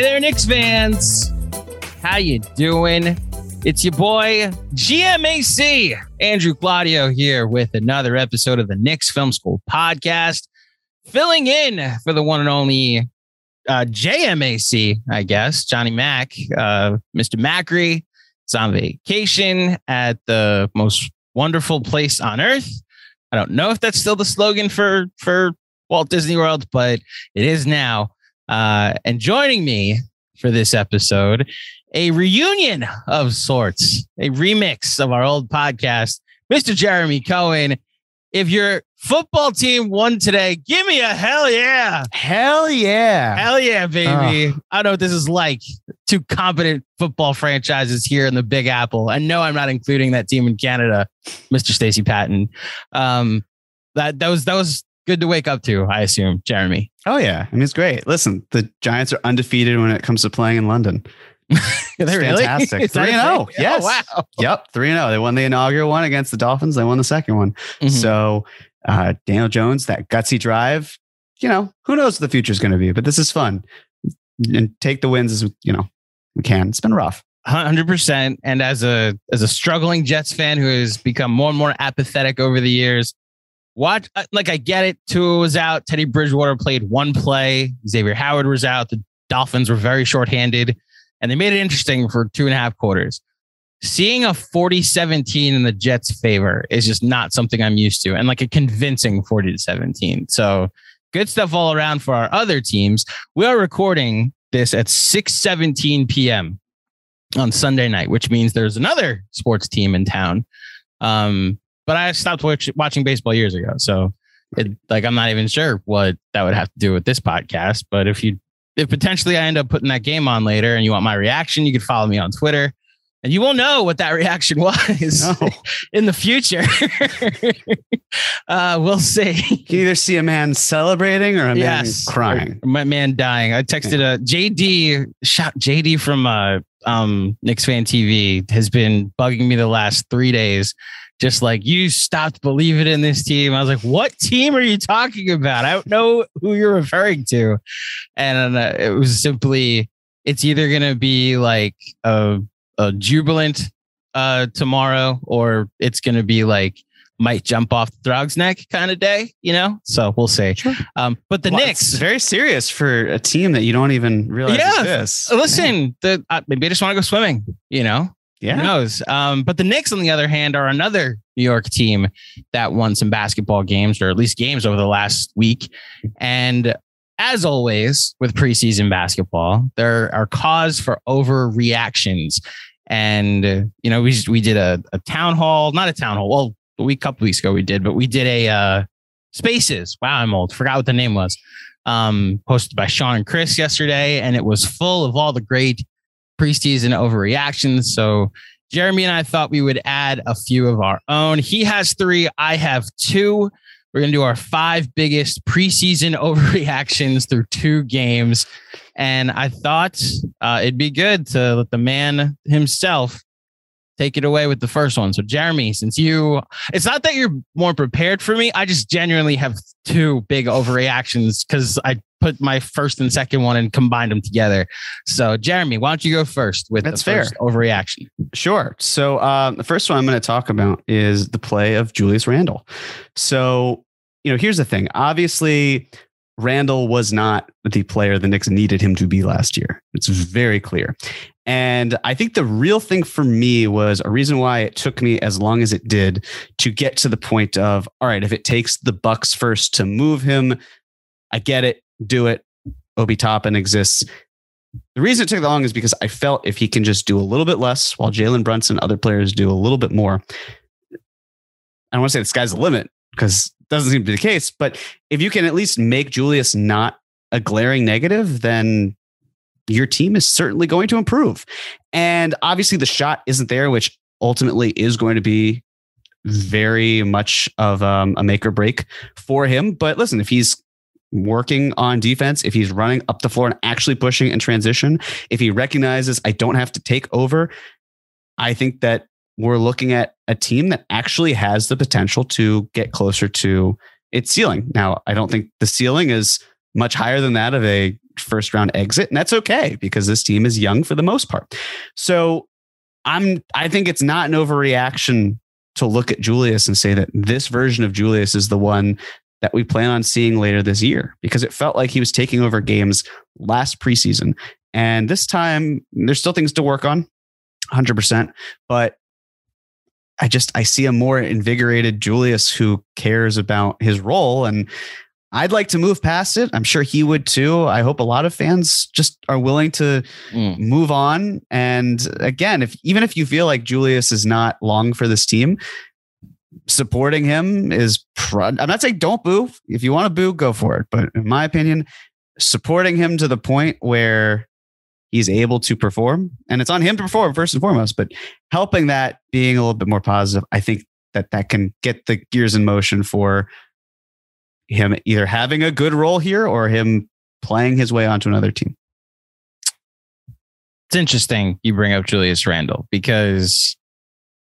Hey there, Knicks fans. How you doing? It's your boy GMAC Andrew Claudio here with another episode of the Knicks Film School podcast, filling in for the one and only uh, JMAC, I guess Johnny Mack, uh, Mr. Macri. is on vacation at the most wonderful place on earth. I don't know if that's still the slogan for for Walt Disney World, but it is now. Uh, and joining me for this episode, a reunion of sorts, a remix of our old podcast, Mr. Jeremy Cohen. If your football team won today, give me a hell yeah. Hell yeah. Hell yeah, baby. I don't know what this is like. Two competent football franchises here in the Big Apple. And no, I'm not including that team in Canada, Mr. Stacy Patton. Um, that that was that was good to wake up to, I assume, Jeremy. Oh yeah. I mean it's great. Listen, the Giants are undefeated when it comes to playing in London. Really? fantastic. Three and oh. thing? Yes. wow. Yep. Three and oh. They won the inaugural one against the Dolphins. They won the second one. Mhm. So uh Daniel Jones, that gutsy drive, you know, who knows what the future is going to be, but this is fun. And take the wins as you know we can. It's been rough. Hundred percent. And as a as a struggling Jets fan who has become more and more apathetic over the years, watch uh, like I get it. Tua was out. Teddy Bridgewater played one play. Xavien Howard was out. The Dolphins were very shorthanded, and they made it interesting for two and a half quarters. Seeing a 40-17 in the Jets' favor is just not something I'm used to, and like a convincing 40 to 17. So good stuff all around for our other teams. We are recording this at 6:17 p.m on Sunday night, which means there's another sports team in town. Um, but I stopped watch, watching baseball years ago, so it, like I'm not even sure what that would have to do with this podcast. But if you, if potentially I end up putting that game on later, and you want my reaction, you could follow me on Twitter. And you will know what that reaction was No. in the future. uh, we'll see. You can either see a man celebrating or a man Yes. crying. My man dying. I texted a JD shot JD from uh um Knicks fan TV has been bugging me the last three days. Just like you stopped believing in this team. I was like, what team are you talking about? I don't know who you're referring to. And uh, it was simply, it's either going to be like a, a jubilant uh, tomorrow or it's going to be like, might jump off the dog's neck kind of day, you know? So we'll see. Sure. Um, but the Well, Knicks, very serious for a team that you don't even realize Yeah. exists. listen, the uh, maybe I just want to go swimming, you know? Who Yeah. knows? Um, but the Knicks, on the other hand, are another New York team that won some basketball games, or at least games over the last week. And as always with preseason basketball, there are cause for overreactions. And you know, we we did a, a town hall, not a town hall. Well, a week, couple weeks ago, we did, but we did a uh, Spaces. Wow, I'm old. Forgot what the name was. Um, hosted by Sean and Chris yesterday, and it was full of all the great preseason overreactions. So Jeremy and I thought we would add a few of our own. He has three, I have two. We're going to do our five biggest preseason overreactions through two games. And I thought uh, it'd be good to let the man himself take it away with the first one. So, Jeremy, since you, it's not that you're more prepared for me. I just genuinely have two big overreactions because I put my first and second one and combined them together. So, Jeremy, why don't you go first with That's the first fair. overreaction? Sure. So um, the first one I'm going to talk about is the play of Julius Randle. So, you know, here's the thing. Obviously, Randle was not the player the Knicks needed him to be last year. It's very clear. And I think the real thing for me was a reason why it took me as long as it did to get to the point of, all right, if it takes the Bucks first to move him, I get it, do it. Obi Toppin exists. The reason it took that long is because I felt if he can just do a little bit less while Jalen Brunson and other players do a little bit more. I don't want to say the sky's the limit because it doesn't seem to be the case, but if you can at least make Julius not a glaring negative, then your team is certainly going to improve. And obviously, the shot isn't there, which ultimately is going to be very much of um, a make or break for him. But listen, if he's working on defense, if he's running up the floor and actually pushing in transition, if he recognizes I don't have to take over, I think that we're looking at a team that actually has the potential to get closer to its ceiling. Now, I don't think the ceiling is much higher than that of a first round exit, and that's okay because this team is young for the most part. So I'm I think it's not an overreaction to look at Julius and say that this version of Julius is the one that we plan on seeing later this year because it felt like he was taking over games last preseason. And this time, there's still things to work on, 100%. But I just, I see a more invigorated Julius who cares about his role. And I'd like to move past it. I'm sure he would too. I hope a lot of fans just are willing to Mm. move on. And again, if even if you feel like Julius is not long for this team, supporting him is. Pro- I'm not saying don't boo. If you want to boo, go for it. But in my opinion, supporting him to the point where he's able to perform, and it's on him to perform first and foremost. But helping that being a little bit more positive, I think that that can get the gears in motion for him either having a good role here or him playing his way onto another team. It's interesting you bring up Julius Randle because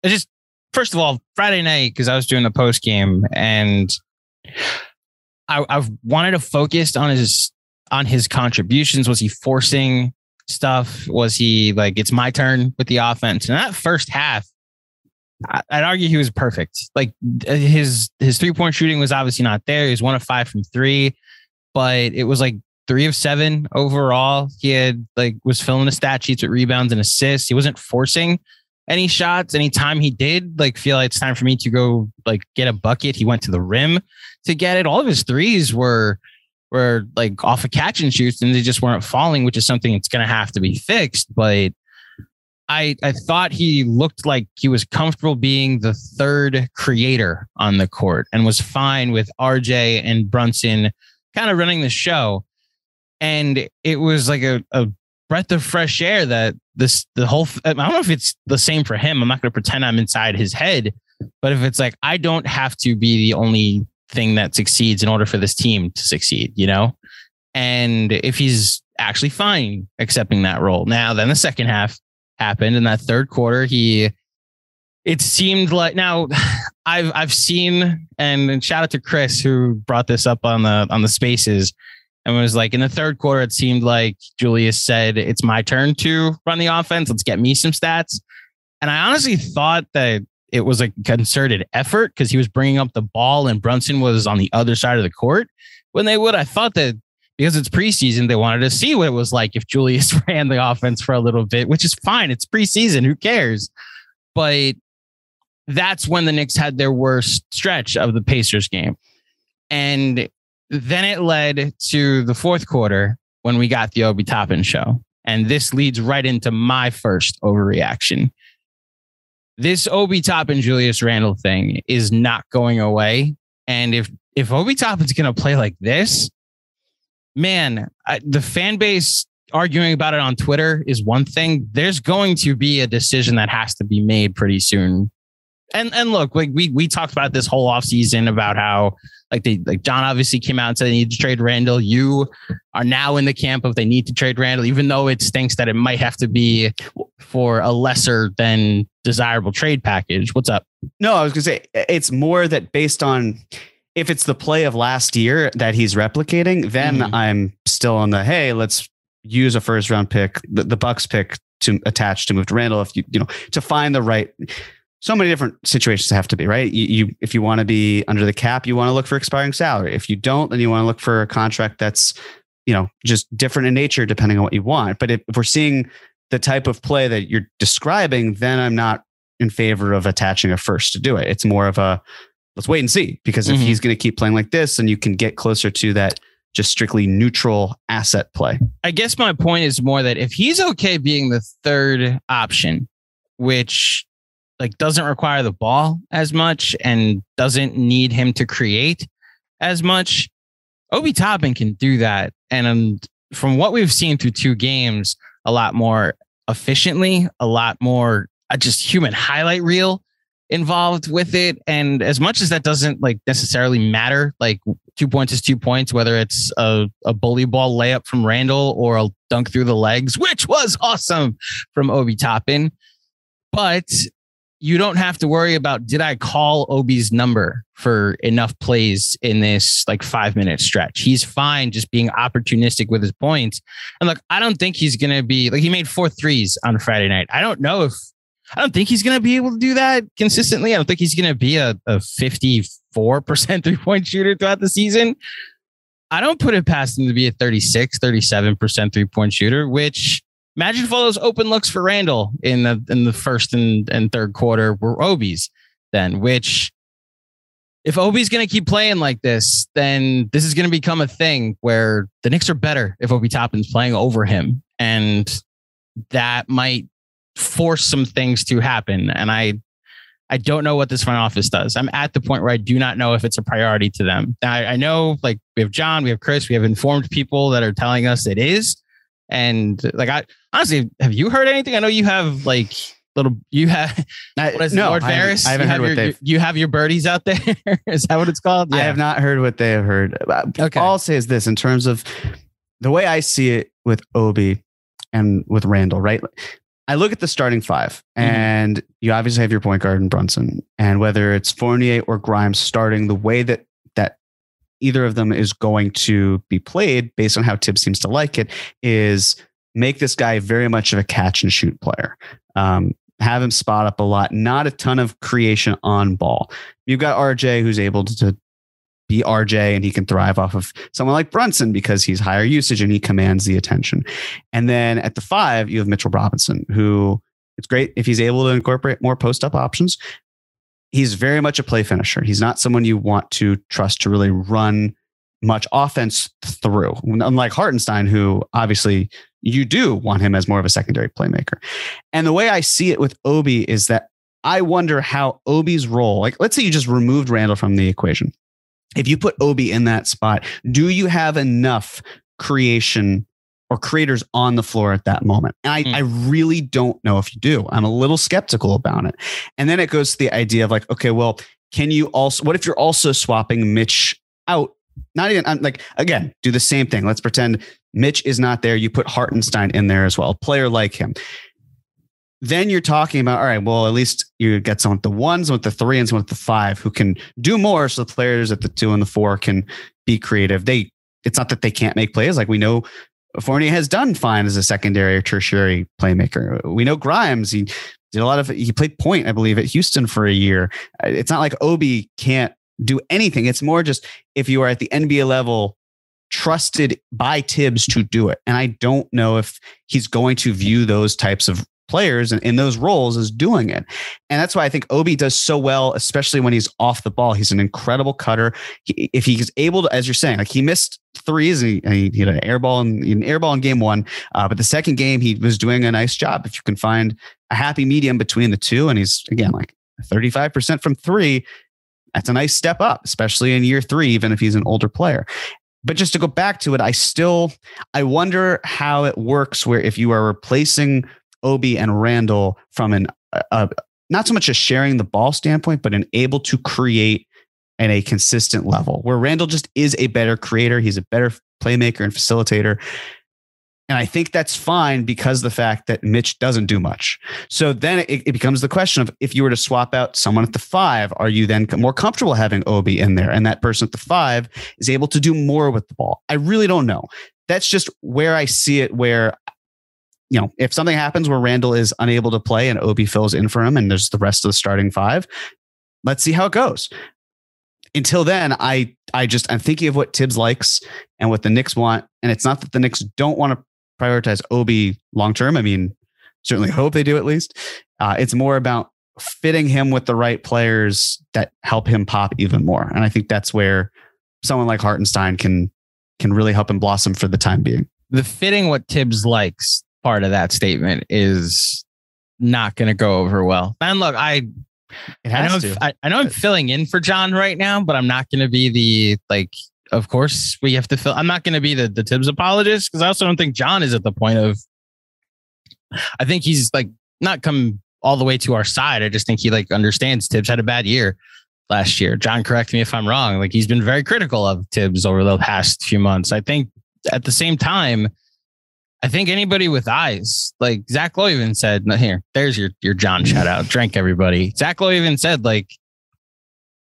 it just, first of all, Friday night, because I was doing the post game and I, I wanted to focus on his on his contributions. Was he forcing stuff? Was he like it's my turn with the offense? And that first half, I'd argue he was perfect. Like his his three point shooting was obviously not there. He was one of five from three, but it was like three of seven overall. He had like was filling the stat sheets with rebounds and assists. He wasn't forcing any shots. Anytime he did, like feel like it's time for me to go like get a bucket, he went to the rim to get it. All of his threes were were like off of catch and shoots and they just weren't falling, which is something that's gonna have to be fixed. But I I thought he looked like he was comfortable being the third creator on the court and was fine with RJ and Brunson kind of running the show. And it was like a, a breath of fresh air that this the whole I don't know if it's the same for him. I'm not going to pretend I'm inside his head, but if it's like I don't have to be the only thing that succeeds in order for this team to succeed, you know? And if he's actually fine accepting that role. Now, then the second half happened in that third quarter, he it seemed like now I've I've seen and, and shout out to Chris who brought this up on the on the spaces and was like in the third quarter it seemed like Julius said it's my turn to run the offense. Let's get me some stats. And I honestly thought that it was a concerted effort because he was bringing up the ball and Brunson was on the other side of the court when they would. I thought that because it's preseason they wanted to see what it was like if Julius ran the offense for a little bit which is fine. It's preseason. Who cares? But that's when the Knicks had their worst stretch of the Pacers game. And then it led to the fourth quarter when we got the Obi Toppin show. And this leads right into my first overreaction. This Obi Toppin Julius Randle thing is not going away. And if if Obi Toppin's going to play like this, man, I, the fan base arguing about it on Twitter is one thing. There's going to be a decision that has to be made pretty soon And and look, like we we talked about this whole offseason about how like they like John obviously came out and said they need to trade Randle. You are now in the camp of they need to trade Randle, even though it stinks that it might have to be for a lesser than desirable trade package. What's up? No, I was gonna say it's more that based on if it's the play of last year that he's replicating, then mm-hmm. I'm still on the hey, let's use a first round pick, the, the Bucks pick to attach to move to Randle if you you know to find the right so many different situations have to be right. You, you if you want to be under the cap, you want to look for expiring salary. If you don't, then you want to look for a contract that's you know just different in nature depending on what you want. But if, if we're seeing the type of play that you're describing, then I'm not in favor of attaching a first to do it. It's more of a let's wait and see because if mm-hmm. he's going to keep playing like this, then you can get closer to that just strictly neutral asset play. I guess my point is more that if he's okay being the third option, which like doesn't require the ball as much and doesn't need him to create as much, Obi Toppin can do that. And um, from what we've seen through two games, a lot more efficiently, a lot more uh, just human highlight reel involved with it. And as much as that doesn't like necessarily matter, like two points is two points, whether it's a, a bully ball layup from Randle or a dunk through the legs, which was awesome from Obi Toppin. But you don't have to worry about did I call Obi's number for enough plays in this like five minute stretch. He's fine just being opportunistic with his points. And look, I don't think he's gonna be like he made four threes on Friday night. I don't know if I don't think he's gonna be able to do that consistently. I don't think he's gonna be a, a 54% three point shooter throughout the season. I don't put it past him to be a 36, 37% three point shooter, which Imagine if all those open looks for Randle in the in the first and, and third quarter were Obi's then, which if Obi's going to keep playing like this, then this is going to become a thing where the Knicks are better if Obi Toppin's playing over him. And that might force some things to happen. And I I don't know what this front office does. I'm at the point where I do not know if it's a priority to them. I, I know like we have John, we have Chris, we have informed people that are telling us it is. And like I honestly, have you heard anything? I know you have like little you have what is no, Lord I Ferris? I haven't, you heard have what your, you have your birdies out there. is that what it's called? Yeah. I have not heard what they have heard. Okay. All I'll say is this in terms of the way I see it with Obi and with Randle, right? I look at the starting 5 mm-hmm. and you obviously have your point guard in Brunson. And whether it's Fournier or Grimes starting the way that either of them is going to be played based on how Thibs seems to like it is make this guy very much of a catch and shoot player. Um, have him spot up a lot, not a ton of creation on ball. You've got RJ who's able to be RJ and he can thrive off of someone like Brunson because he's higher usage and he commands the attention. And then at the five, you have Mitchell Robinson, who it's great if he's able to incorporate more post up options, he's very much a play finisher. He's not someone you want to trust to really run much offense through. Unlike Hartenstein, who obviously you do want him as more of a secondary playmaker. And the way I see it with Obi is that I wonder how Obi's role, like let's say you just removed Randle from the equation. If you put Obi in that spot, do you have enough creation or creators on the floor at that moment. And I, mm. I really don't know if you do. I'm a little skeptical about it. And then it goes to the idea of like, okay, well, can you also, what if you're also swapping Mitch out? Not even I'm like, again, do the same thing. Let's pretend Mitch is not there. You put Hartenstein in there as well, a player like him. Then you're talking about, all right, well, at least you get someone with the ones, with the three, and someone with the five who can do more. So the players at the two and the four can be creative. They, it's not that they can't make plays. Like we know Fournier has done fine as a secondary or tertiary playmaker. We know Grimes, he did a lot of, he played point, I believe, at Houston for a year. Uh, it's not like Obi can't do anything. It's more just if you are at the NBA level, trusted by Thibs to do it. And I don't know if he's going to view those types of players in, in those roles is doing it. And that's why I think Obi does so well, especially when he's off the ball. He's an incredible cutter. He, if he's able to, as you're saying, like he missed threes and he, he had an air ball in, an air ball in game one. Uh, but the second game, he was doing a nice job. If you can find a happy medium between the two, and he's again like 35% from three, that's a nice step up, especially in year three, even if he's an older player. But just to go back to it, I still I wonder how it works where if you are replacing Obi and Randle from an a, not so much a sharing the ball standpoint, but an able to create at a consistent level where Randle just is a better creator. He's a better playmaker and facilitator. And I think that's fine because the fact that Mitch doesn't do much. So then it, it, becomes the question of if you were to swap out someone at the five, are you then more comfortable having Obi in there? And that person at the five is able to do more with the ball. I really don't know. That's just where I see it, where, you know, if something happens where Randle is unable to play and Obi fills in for him and there's the rest of the starting five, let's see how it goes until then, I I just I'm thinking of what Thibs likes and what the Knicks want, and it's not that the Knicks don't want to prioritize Obi long term. I mean, certainly hope they do at least. Uh, it's more about fitting him with the right players that help him pop even more, and I think that's where someone like Hartenstein can can really help him blossom for the time being. The fitting what Thibs likes part of that statement is not going to go over well. And look, I I know, I, I, know I'm filling in for John right now, but I'm not going to be the like. Of course, we have to fill. I'm not going to be the the Thibs apologist because I also don't think John is at the point of. I think he's like not come all the way to our side. I just think he like understands Thibs had a bad year last year. John, correct me if I'm wrong. Like he's been very critical of Thibs over the past few months. I think at the same time, I think anybody with eyes, like Zach Lowe even said, here, there's your your John shout out. Drink everybody. Zach Lowe even said, like,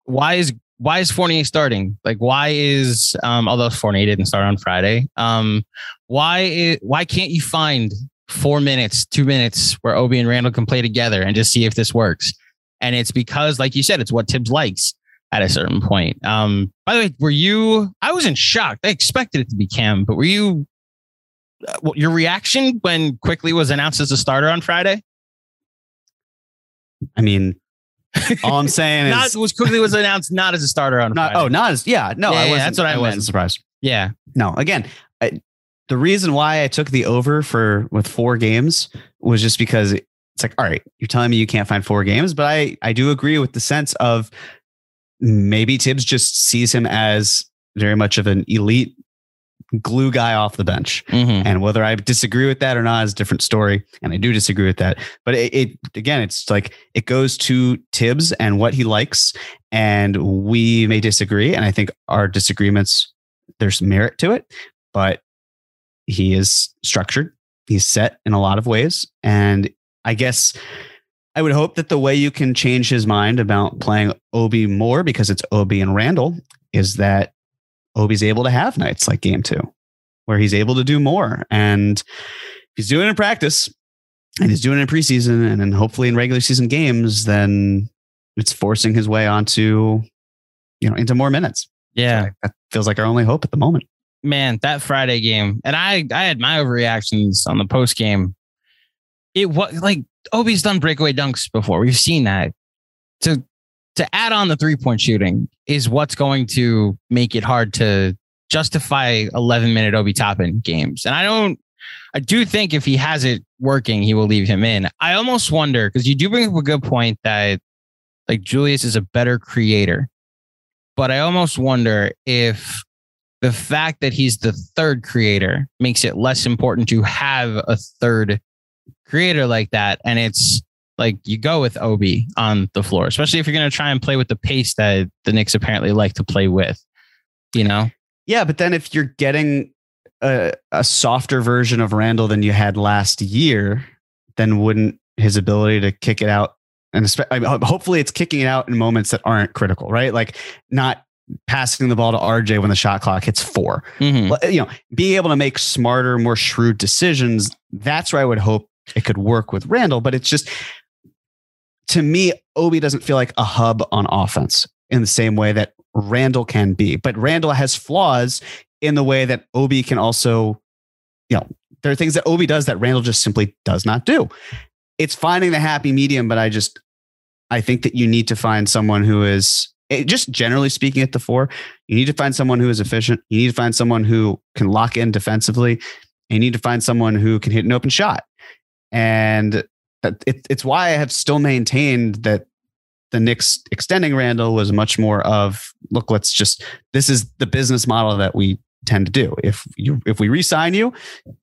why is why is Fournier starting? Like, why is um, although Fournier didn't start on Friday, um, why is, why can't you find four minutes, two minutes where Obi and Randle can play together and just see if this works? And it's because, like you said, it's what Thibs likes at a certain point. Um, by the way, were you? I was in shock. I expected it to be Cam, but were you uh, your reaction when Quickley was announced as a starter on Friday? I mean, all I'm saying not, is was Quickley was announced not as a starter on not, Friday. Oh, not as yeah, no, yeah, I wasn't. Yeah, that's what I, I meant. wasn't surprised. Yeah, no. Again, I, the reason why I took the over for with four games was just because it's like, all right, you're telling me you can't find four games, but I I do agree with the sense of maybe Thibs just sees him as very much of an elite glue guy off the bench. Mm-hmm. And whether I disagree with that or not is a different story. And I do disagree with that. But it, it, again, it's like it goes to Thibs and what he likes. And we may disagree. And I think our disagreements, there's merit to it, but he is structured. He's set in a lot of ways. And I guess I would hope that the way you can change his mind about playing Obi more because it's Obi and Randle is that Obi's able to have nights like game two, where he's able to do more. And he's doing it in practice and he's doing it in preseason and then hopefully in regular season games, then it's forcing his way onto, you know, into more minutes. Yeah. So that feels like our only hope at the moment. Man, that Friday game. And I I had my overreactions on the post game. It was like Obi's done breakaway dunks before. We've seen that. To to add on the three point shooting is what's going to make it hard to justify 11 minute Obi Toppin games. And I don't, I do think if he has it working, he will leave him in. I almost wonder because you do bring up a good point that like Julius is a better creator, but I almost wonder if the fact that he's the third creator makes it less important to have a third creator like that. And it's like you go with Obi on the floor, especially if you're going to try and play with the pace that the Knicks apparently like to play with, you know? Yeah, but then if you're getting a, a softer version of Randle than you had last year, then wouldn't his ability to kick it out and I mean, hopefully it's kicking it out in moments that aren't critical, right? Like not passing the ball to RJ when the shot clock hits 4 mm-hmm. You know, being able to make smarter, more shrewd decisions. That's where I would hope it could work with Randle, but it's just to me, Obi doesn't feel like a hub on offense in the same way that Randle can be. But Randle has flaws in the way that Obi can also, you know, there are things that Obi does that Randle just simply does not do. It's finding the happy medium, but I just, I think that you need to find someone who is eh, just generally speaking at the four, you need to find someone who is efficient. You need to find someone who can lock in defensively. You need to find someone who can hit an open shot. And it, it's why I have still maintained that the Knicks extending Randle was much more of look, let's just this is the business model that we tend to do. If you if we re-sign you,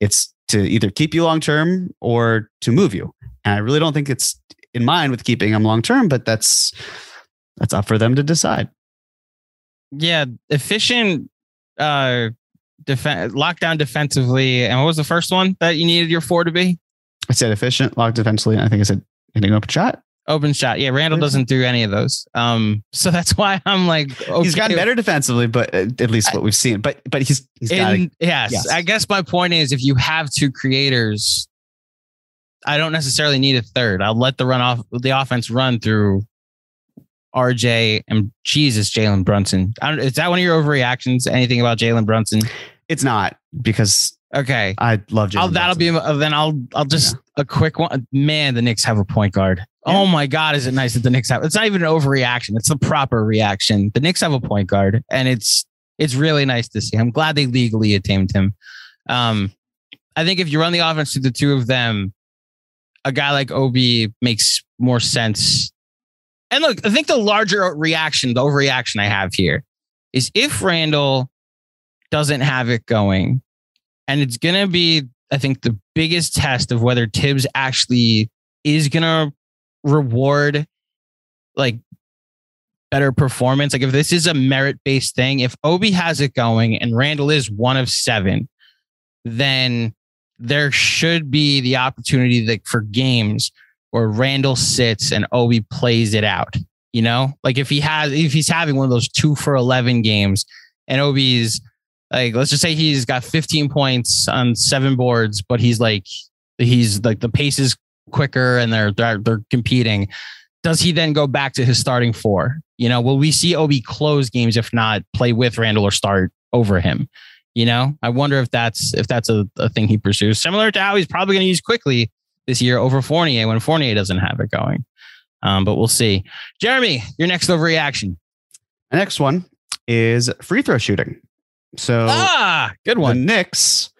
it's to either keep you long term or to move you. And I really don't think it's in mind with keeping him long term, but that's that's up for them to decide. Yeah, efficient uh defense lockdown defensively. And what was the first one that you needed your four to be? I said efficient, locked defensively. I think I said hitting a shot. Open shot. Yeah, Randle doesn't do any of those. Um, so that's why I'm like, okay. he's gotten better defensively, but uh, at least what we've seen. But but he's he's got In, yes, yes. I guess my point is if you have two creators, I don't necessarily need a third. I'll let the run off the offense run through RJ and Jesus Jalen Brunson. I don't, is that one of your overreactions? Anything about Jalen Brunson? it's not because Okay. I love Jalen. That'll be then I'll I'll just a quick one. Man, the Knicks have a point guard. Oh my God, is it nice that the Knicks have? It's not even an overreaction. It's the proper reaction. The Knicks have a point guard, and it's it's really nice to see. I'm glad they legally attained him. Um, I think if you run the offense to the two of them, a guy like Obi makes more sense. And look, I think the larger reaction, the overreaction I have here, is if Randle doesn't have it going, and it's gonna be, I think, the biggest test of whether Thibs actually is gonna reward like better performance. Like if this is a merit based thing, if Obi has it going and Randle is one of seven, then there should be the opportunity that for games where Randle sits and Obi plays it out. You know, like if he has, if he's having one of those two for 11 games and Obi's like, let's just say he's got 15 points on seven boards, but he's like, he's like the pace is quicker and they're, they're, they're competing. Does he then go back to his starting four? You know, will we see Obi close games, if not play with Randle or start over him? You know, I wonder if that's if that's a, a thing he pursues, similar to how he's probably going to use Quickley this year over Fournier when Fournier doesn't have it going. Um, but we'll see. Jeremy, your next overreaction. The next one is free throw shooting. So ah, good the one. Knicks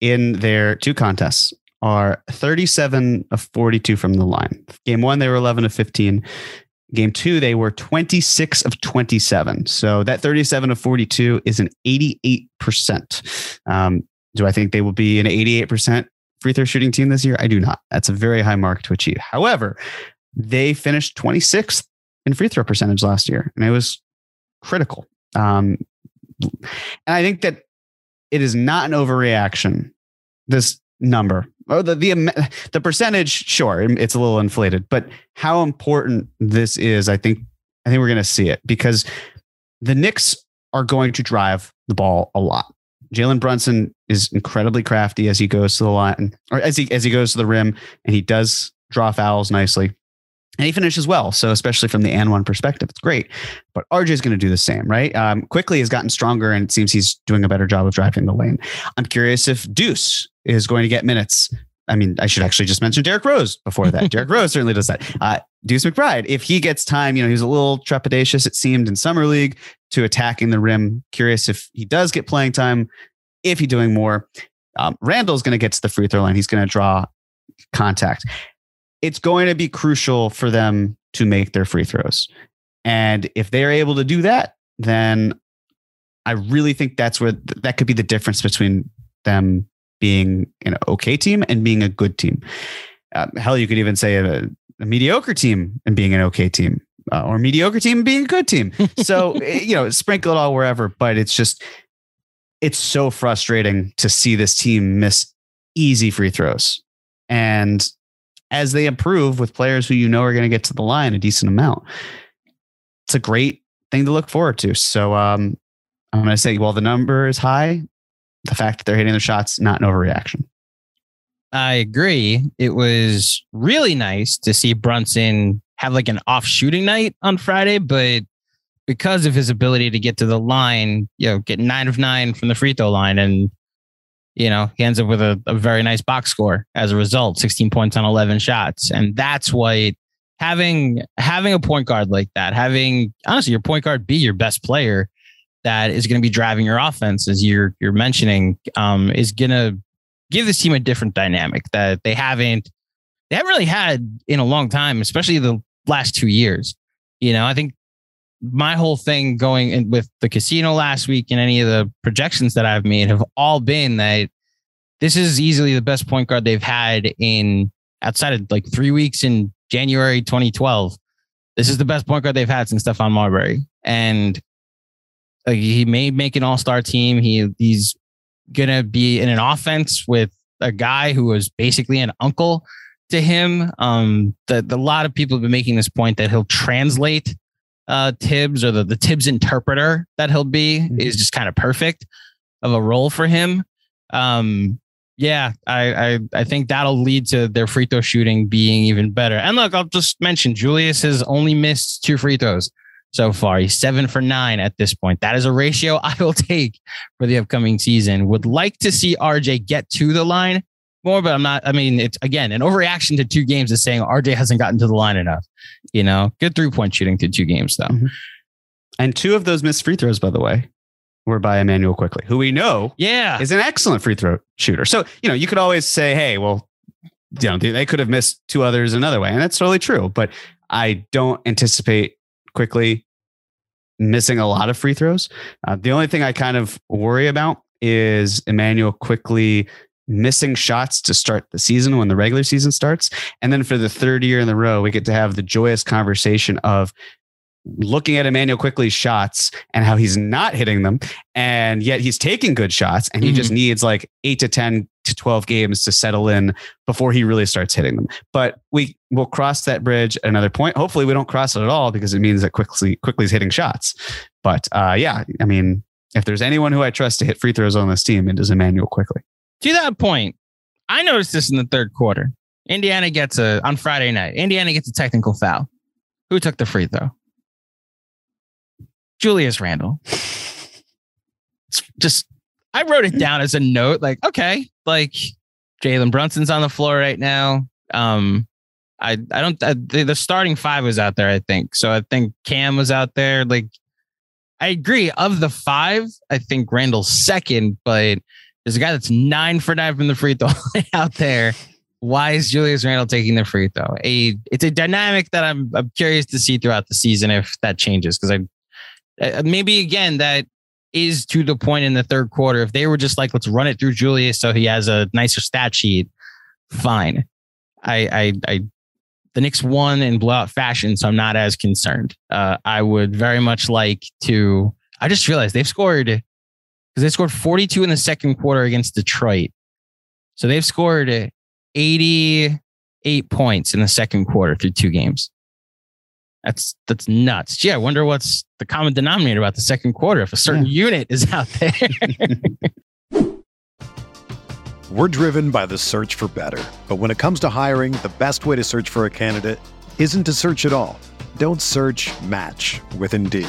in their two contests are 37 of 42 from the line. Game one, they were 11 of 15. Game two, they were 26 of 27. So that 37 of 42 is an 88%. Um, do I think they will be an 88% free throw shooting team this year? I do not. That's a very high mark to achieve. However, they finished 26th in free throw percentage last year, and it was critical. Um, and I think that it is not an overreaction. This number, or the the the percentage, sure, it's a little inflated, but how important this is, I think, I think we're going to see it because the Knicks are going to drive the ball a lot. Jalen Brunson is incredibly crafty as he goes to the line, or as he as he goes to the rim, and he does draw fouls nicely. And he finishes well. So, especially from the and one perspective, it's great. But RJ is going to do the same, right? Um, Quickley has gotten stronger and it seems he's doing a better job of driving the lane. I'm curious if Deuce is going to get minutes. I mean, I should actually just mention Derrick Rose before that. Derrick Rose certainly does that. Uh, Deuce McBride, if he gets time, you know, he was a little trepidatious, it seemed, in Summer League to attacking the rim. Curious if he does get playing time, if he's doing more. Um, Randle's going to get to the free throw line. He's going to draw contact it's going to be crucial for them to make their free throws. And if they're able to do that, then I really think that's where th- that could be the difference between them being an okay team and being a good team. Uh, hell, you could even say a, a mediocre team and being an okay team, uh, or mediocre team and being a good team. So, eh, you know, sprinkle it all wherever, but it's just, it's so frustrating to see this team miss easy free throws. And as they improve with players who you know are going to get to the line a decent amount. It's a great thing to look forward to. So um, I'm going to say, while the number is high, the fact that they're hitting their shots, not an overreaction. I agree. It was really nice to see Brunson have like an off shooting night on Friday, but because of his ability to get to the line, you know, get nine of nine from the free throw line and you know, he ends up with a, a, very nice box score as a result, 16 points on 11 shots. And that's what having having a point guard like that, having honestly your point guard be your best player that is going to be driving your offense as you're you're mentioning um, is going to give this team a different dynamic that they haven't they haven't really had in a long time, especially the last 2 years. You know, I think my whole thing going in with the casino last week and any of the projections that I've made have all been that this is easily the best point guard they've had in outside of like three weeks in January 2012. This is the best point guard they've had since Stephon Marbury. And like, he may make an all star team. He He's to be in an offense with a guy who was basically an uncle to him. Um, that a lot of people have been making this point that he'll translate uh, Thibs or the, the Thibs interpreter that he'll be mm-hmm. is just kind of perfect of a role for him. Um, yeah, I, I I think that'll lead to their free throw shooting being even better. And look, I'll just mention Julius has only missed two free throws so far. He's seven for nine at this point. That is a ratio I will take for the upcoming season. Would like to see RJ get to the line more, but I'm not. I mean, it's again an overreaction to two games is saying RJ hasn't gotten to the line enough. You know, good three point shooting to two games though. Mm-hmm. And two of those missed free throws, by the way, were by Immanuel Quickley, who we know yeah. is an excellent free throw shooter. So, you know, you could always say, hey, well, you know, they could have missed two others another way. And that's totally true. But I don't anticipate Quickley missing a lot of free throws. Uh, the only thing I kind of worry about is Immanuel Quickley missing shots to start the season when the regular season starts. And then for the third year in a row, we get to have the joyous conversation of looking at Immanuel Quickley's shots and how he's not hitting them. And yet he's taking good shots and he mm-hmm. just needs like eight to 10 to 12 games to settle in before he really starts hitting them. But we will cross that bridge at another point. Hopefully we don't cross it at all because it means that Quickley, Quickley is hitting shots. But uh, yeah, I mean, if there's anyone who I trust to hit free throws on this team, it is Immanuel Quickley. To that point, I noticed this in the third quarter. Indiana gets a, on Friday night, Indiana gets a technical foul. Who took the free throw? Julius Randle. It's just I wrote it down as a note, like, okay, like Jalen Brunson's on the floor right now. Um, I I don't I, the, the starting five was out there, I think. So I think Cam was out there. Like, I agree. Of the five, I think Randle's second, but there's a guy that's nine for nine from the free throw out there. Why is Julius Randle taking the free throw? A it's a dynamic that I'm I'm curious to see throughout the season if that changes because I uh, maybe again that is to the point in the third quarter. If they were just like, let's run it through Julius so he has a nicer stat sheet, fine. I, I, I, the Knicks won in blowout fashion, so I'm not as concerned. Uh, I would very much like to. I just realized they've scored because they scored 42 in the second quarter against Detroit. So they've scored 88 points in the second quarter through two games. That's that's nuts. Gee, I wonder what's the common denominator about the second quarter if a certain yeah. unit is out there. We're driven by the search for better. But when it comes to hiring, the best way to search for a candidate isn't to search at all. Don't search, match with Indeed.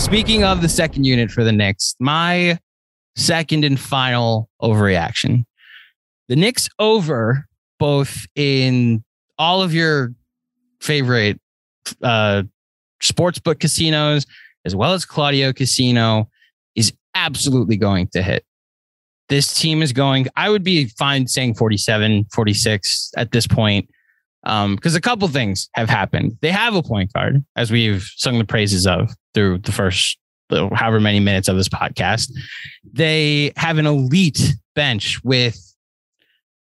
Speaking of the second unit for the Knicks, my second and final overreaction. The Knicks over both in all of your favorite uh, sportsbook casinos as well as Claudio Casino is absolutely going to hit. This team is going, I would be fine saying 47, 46 at this point. Um, because a couple things have happened. They have a point guard, as we've sung the praises of through the first however many minutes of this podcast. They have an elite bench with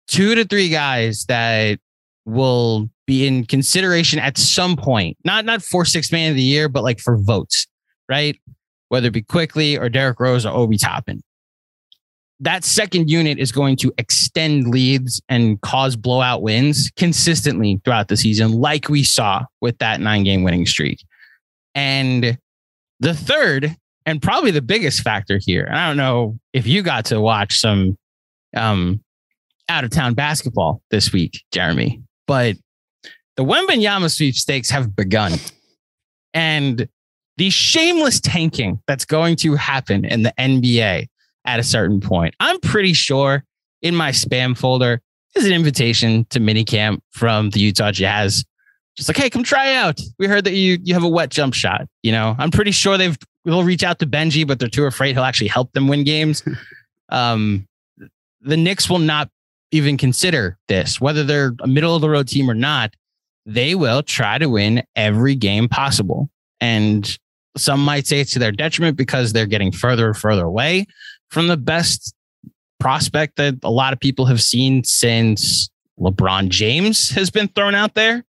two to three guys that will be in consideration at some point. Not not for six man of the year, but like for votes, right? Whether it be Quickley or Derrick Rose or Obi Toppin. that second unit is going to extend leads and cause blowout wins consistently throughout the season, like we saw with that nine game winning streak. And the third, and probably the biggest factor here, and I don't know if you got to watch some um, out of town basketball this week, Jeremy, but the Wembanyama sweepstakes have begun. And the shameless tanking that's going to happen in the NBA at a certain point. I'm pretty sure in my spam folder is an invitation to minicamp from the Utah Jazz. Just like, hey, come try out. We heard that you you have a wet jump shot. You know, I'm pretty sure they've they'll reach out to Benji, but they're too afraid he'll actually help them win games. um, the Knicks will not even consider this, whether they're a middle of the road team or not. They will try to win every game possible. And some might say it's to their detriment because they're getting further and further away from the best prospect that a lot of people have seen since LeBron James has been thrown out there.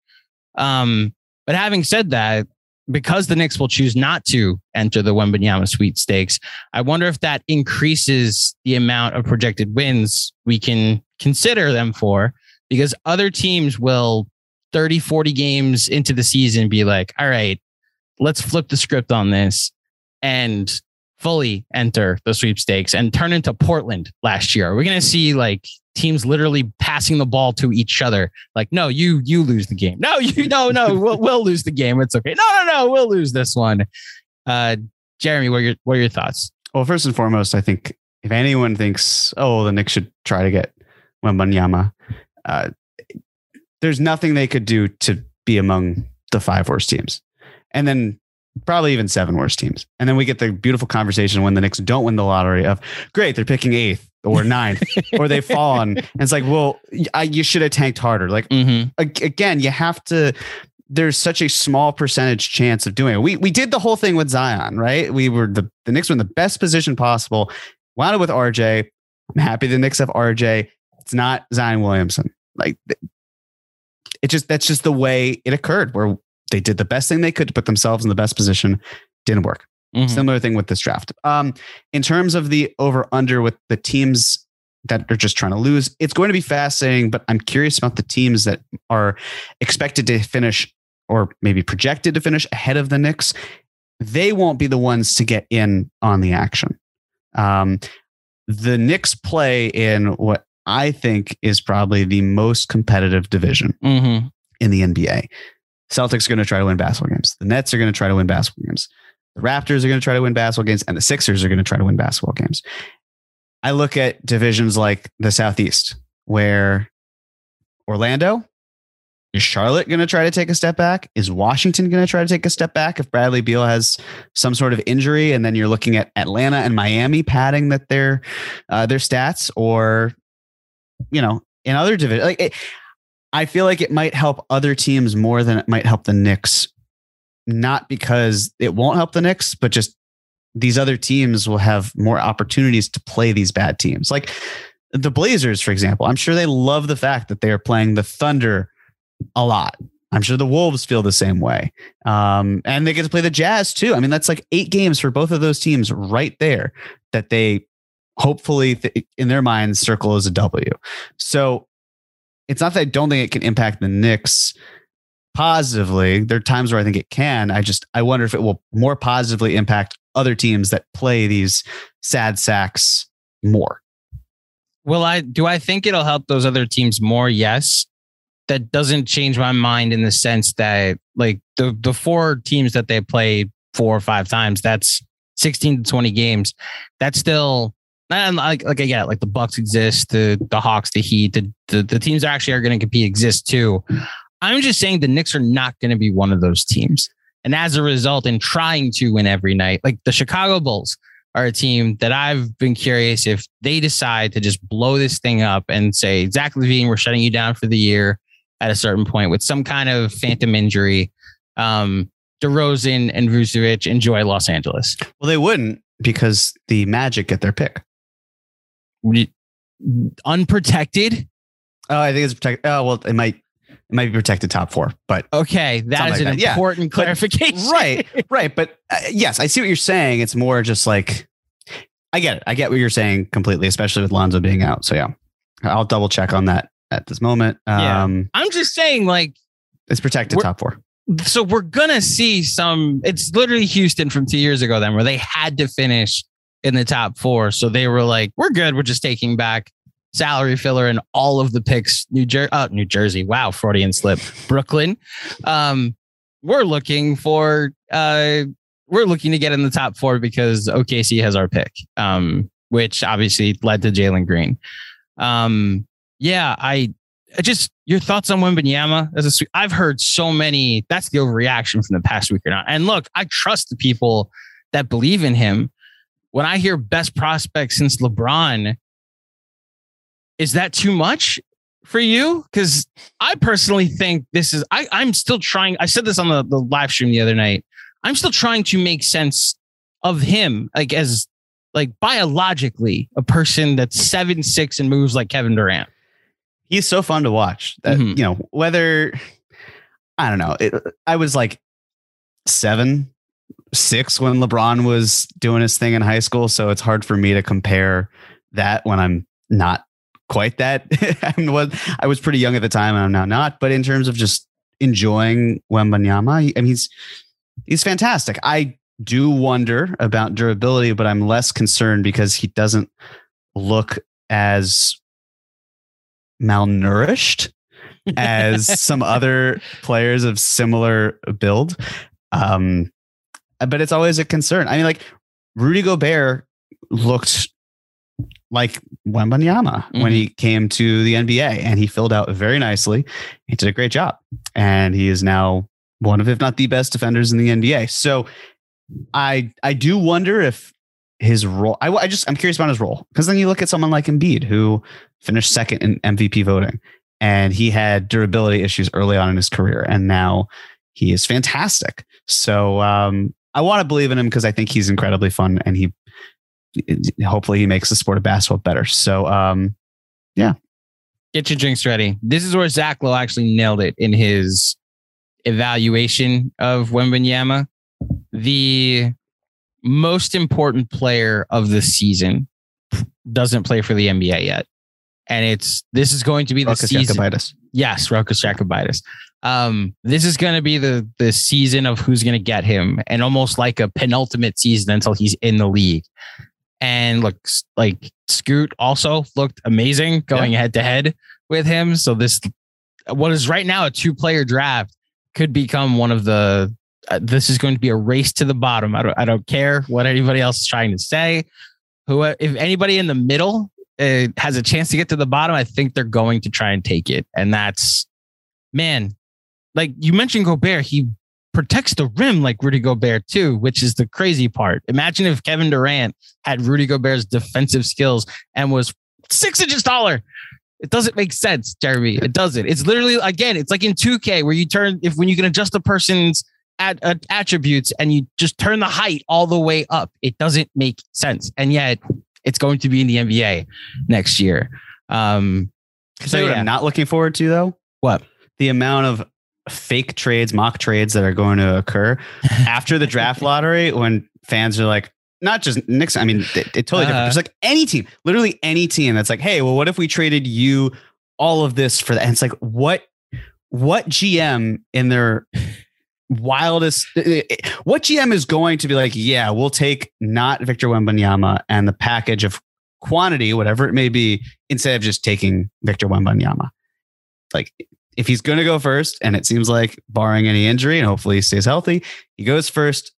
Um, but having said that, because the Knicks will choose not to enter the Wembanyama sweepstakes, I wonder if that increases the amount of projected wins we can consider them for, because other teams will 30, 40 games into the season be like, all right, let's flip the script on this and fully enter the sweepstakes and turn into Portland last year. We're going to see like teams literally passing the ball to each other. Like, no, you you lose the game. No, you no no we'll, we'll lose the game. It's okay. No no no we'll lose this one. Uh, Jeremy, what are your what are your thoughts? Well, first and foremost, I think if anyone thinks, oh, the Knicks should try to get Wembanyama, uh, there's nothing they could do to be among the five worst teams. And then probably even seven worst teams. And then we get the beautiful conversation when the Knicks don't win the lottery of great, they're picking eighth or ninth or they fall on. And it's like, well, I, you should have tanked harder. Like Mm-hmm. ag- again, you have to. There's such a small percentage chance of doing it. We we did the whole thing with Zion, right? We were the the Knicks were in the best position possible. Wound up with RJ. I'm happy the Knicks have RJ. It's not Zion Williamson. Like it just that's just the way it occurred. Where they did the best thing they could to put themselves in the best position. Didn't work. Mhm. Similar thing with this draft. Um, in terms of the over under with the teams that are just trying to lose, it's going to be fascinating. But I'm curious about the teams that are expected to finish or maybe projected to finish ahead of the Knicks. They won't be the ones to get in on the action. Um, the Knicks play in what I think is probably the most competitive division Mhm. in the NBA. Celtics are going to try to win basketball games. The Nets are going to try to win basketball games. The Raptors are going to try to win basketball games, and the Sixers are going to try to win basketball games. I look at divisions like the Southeast, where Orlando is Charlotte going to try to take a step back? Is Washington going to try to take a step back if Bradley Beal has some sort of injury? And then you're looking at Atlanta and Miami padding that their uh, their stats, or you know, in other divisions, like it, I feel like it might help other teams more than it might help the Knicks. Not because it won't help the Knicks, but just these other teams will have more opportunities to play these bad teams. Like the Blazers, for example. I'm sure they love the fact that they are playing the Thunder a lot. I'm sure the Wolves feel the same way. Um, and they get to play the Jazz too. I mean, that's like eight games for both of those teams right there that they hopefully, th- in their minds, circle as a W. So it's not that I don't think it can impact the Knicks positively. There are times where I think it can. I just I wonder if it will more positively impact other teams that play these sad sacks more. Will I do I think it'll help those other teams more? Yes. That doesn't change my mind in the sense that like the the four teams that they play four or five times, that's 16 to 20 games. That's still and like like I get like the Bucks exist, the the Hawks, the Heat, the the, the teams that actually are going to compete exist too. I'm just saying the Knicks are not going to be one of those teams. And as a result, in trying to win every night, like the Chicago Bulls, are a team that I've been curious if they decide to just blow this thing up and say, Zach LaVine, we're shutting you down for the year at a certain point with some kind of phantom injury. Um, DeRozan and Vucevic enjoy Los Angeles. Well, they wouldn't because the Magic get their pick. Unprotected. Oh, I think it's protected. Oh, well, it might it might be protected top four, but Okay, that is like an that. Yeah. important clarification. right, right. But uh, yes, I see what you're saying. It's more just like I get it. I get what you're saying completely, especially with Lonzo being out. So yeah, I'll double check on that at this moment. Yeah. Um, I'm just saying, like, it's protected top four. so we're gonna see some. It's literally Houston from two years ago, then where they had to finish in the top four. So they were like, "We're good. We're just taking back salary filler and all of the picks." New Jersey, oh, New Jersey. Wow, Freudian slip. Brooklyn. Um, we're looking for. Uh, we're looking to get in the top four because OKC has our pick. Um, which obviously led to Jalen Green. Um, yeah, I I just your thoughts on Wembanyama as I've heard so many that's the overreaction from the past week or not. And look, I trust the people that believe in him. When I hear best prospect since LeBron, is that too much for you? Because I personally think this is I, I'm still trying. I said this on the, the live stream the other night. I'm still trying to make sense of him, like as like biologically, a person that's seven six and moves like Kevin Durant. He's so fun to watch. That Mhm. you know whether I don't know. It, I was like seven, six when LeBron was doing his thing in high school, so it's hard for me to compare that when I'm not quite that. I was I was pretty young at the time, and I'm now not. But in terms of just enjoying Wembanyama, I mean, he's he's fantastic. I do wonder about durability, but I'm less concerned because he doesn't look as malnourished as some other players of similar build. Um, but it's always a concern. I mean, like Rudy Gobert looked like Wembanyama when he came to the NBA, and he filled out very nicely. He did a great job, and he is now one of, if not the best defenders in the NBA. So, I I do wonder if his role. I, I just I'm curious about his role because then you look at someone like Embiid who finished second in MVP voting, and he had durability issues early on in his career, and now he is fantastic. So um, I want to believe in him because I think he's incredibly fun, and he hopefully he makes the sport of basketball better. So um, yeah. Get your drinks ready. This is where Zach Lowe actually nailed it in his evaluation of Wembanyama. The most important player of the season doesn't play for the NBA yet. And it's this is going to be the Marcus season. Jokubaitis. Yes, Rokas Jokubaitis. Um, this is going to be the the season of who's going to get him, and almost like a penultimate season until he's in the league. And looks like Scoot also looked amazing going head to head with him. So this, what is right now a two player draft, could become one of the. Uh, this is going to be a race to the bottom. I don't. I don't care what anybody else is trying to say. Who, if anybody in the middle uh, has a chance to get to the bottom, I think they're going to try and take it. And that's, man, like you mentioned Gobert, he protects the rim like Rudy Gobert too, which is the crazy part. Imagine if Kevin Durant had Rudy Gobert's defensive skills and was six inches taller. It doesn't make sense, Jeremy. It doesn't. It's literally again, it's like in 2K where you turn if when you can adjust a person's at, uh, attributes and you just turn the height all the way up. It doesn't make sense, and yet it's going to be in the NBA next year. Um, So yeah, I'm not looking forward to though. What? The amount of fake trades, mock trades that are going to occur after the draft lottery when fans are like, not just Knicks. I mean, it, it totally different. Uh-huh. There's like any team, literally any team that's like, hey, well, what if we traded you all of this for that? And it's like, what, what GM in their wildest, eh, eh, eh, what GM is going to be like, yeah, we'll take not Victor Wembanyama and the package of quantity, whatever it may be, instead of just taking Victor Wembanyama. Like, if he's going to go first, and it seems like, barring any injury, and hopefully he stays healthy, he goes first.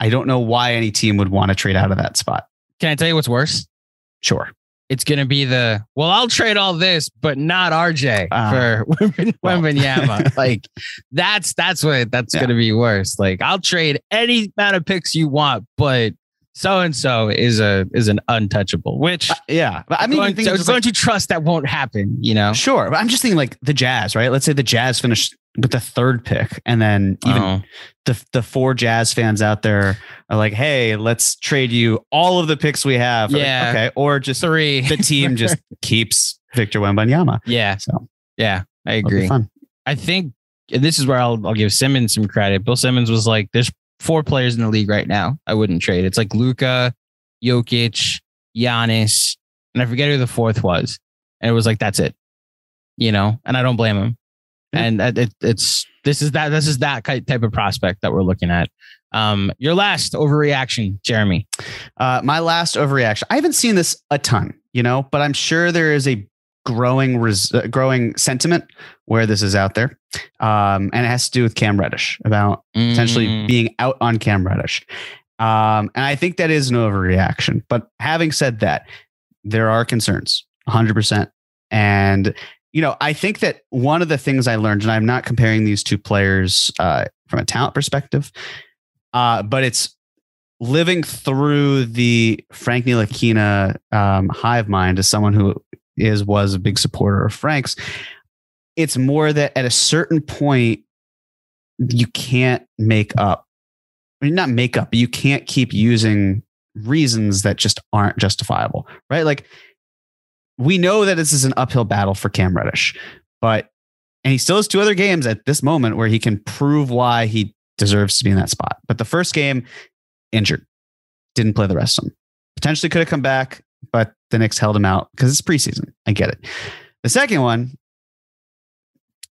I don't know why any team would want to trade out of that spot. can I tell you what's worse? Sure. It's going to be the well. I'll trade all this, but not RJ Ah. for Wemben- Well. Like that's that's what that's Yeah. going to be worse. Like I'll trade any amount of picks you want, but so and so is a is an untouchable. Which Uh, yeah. But I mean, going, so it's going like- to trust that won't happen. You know, sure. But I'm just thinking like the Jazz, right? Let's say the Jazz finish with the third pick, and then even Oh. the the four Jazz fans out there are like, "Hey, let's trade you all of the picks we have." Yeah. Okay. Or just three. the team just keeps Victor Wembanyama. yeah, So yeah, I agree. fun. I think this is where I'll I'll give Simmons some credit. Bill Simmons was like, "There's four players in the league right now. I wouldn't trade. It's like Luka, Jokic, Giannis, and I forget who the fourth was. And it was like, that's it, you know, and I don't blame him. And it, it's, this is that, this is that type of prospect that we're looking at. Um, your last overreaction, Jeremy. Uh, my last overreaction. I haven't seen this a ton, you know, but I'm sure there is a growing res- uh, growing sentiment where this is out there, um, and it has to do with Cam Reddish about potentially Mm, being out on Cam Reddish. Um, and I think that is an overreaction. But having said that, there are concerns, 100%. And, you know, I think that one of the things I learned, and I'm not comparing these two players uh, from a talent perspective, uh, but it's living through the Frank Ntilikina um, hive mind as someone who is was a big supporter of Frank's. It's more that at a certain point, you can't make up. I mean, not make up, but you can't keep using reasons that just aren't justifiable, right? Like we know that this is an uphill battle for Cam Reddish, but and he still has two other games at this moment where he can prove why he deserves to be in that spot. But the first game, injured, didn't play the rest of them. Potentially could have come back, but the Knicks held him out because it's preseason. I get it. The second one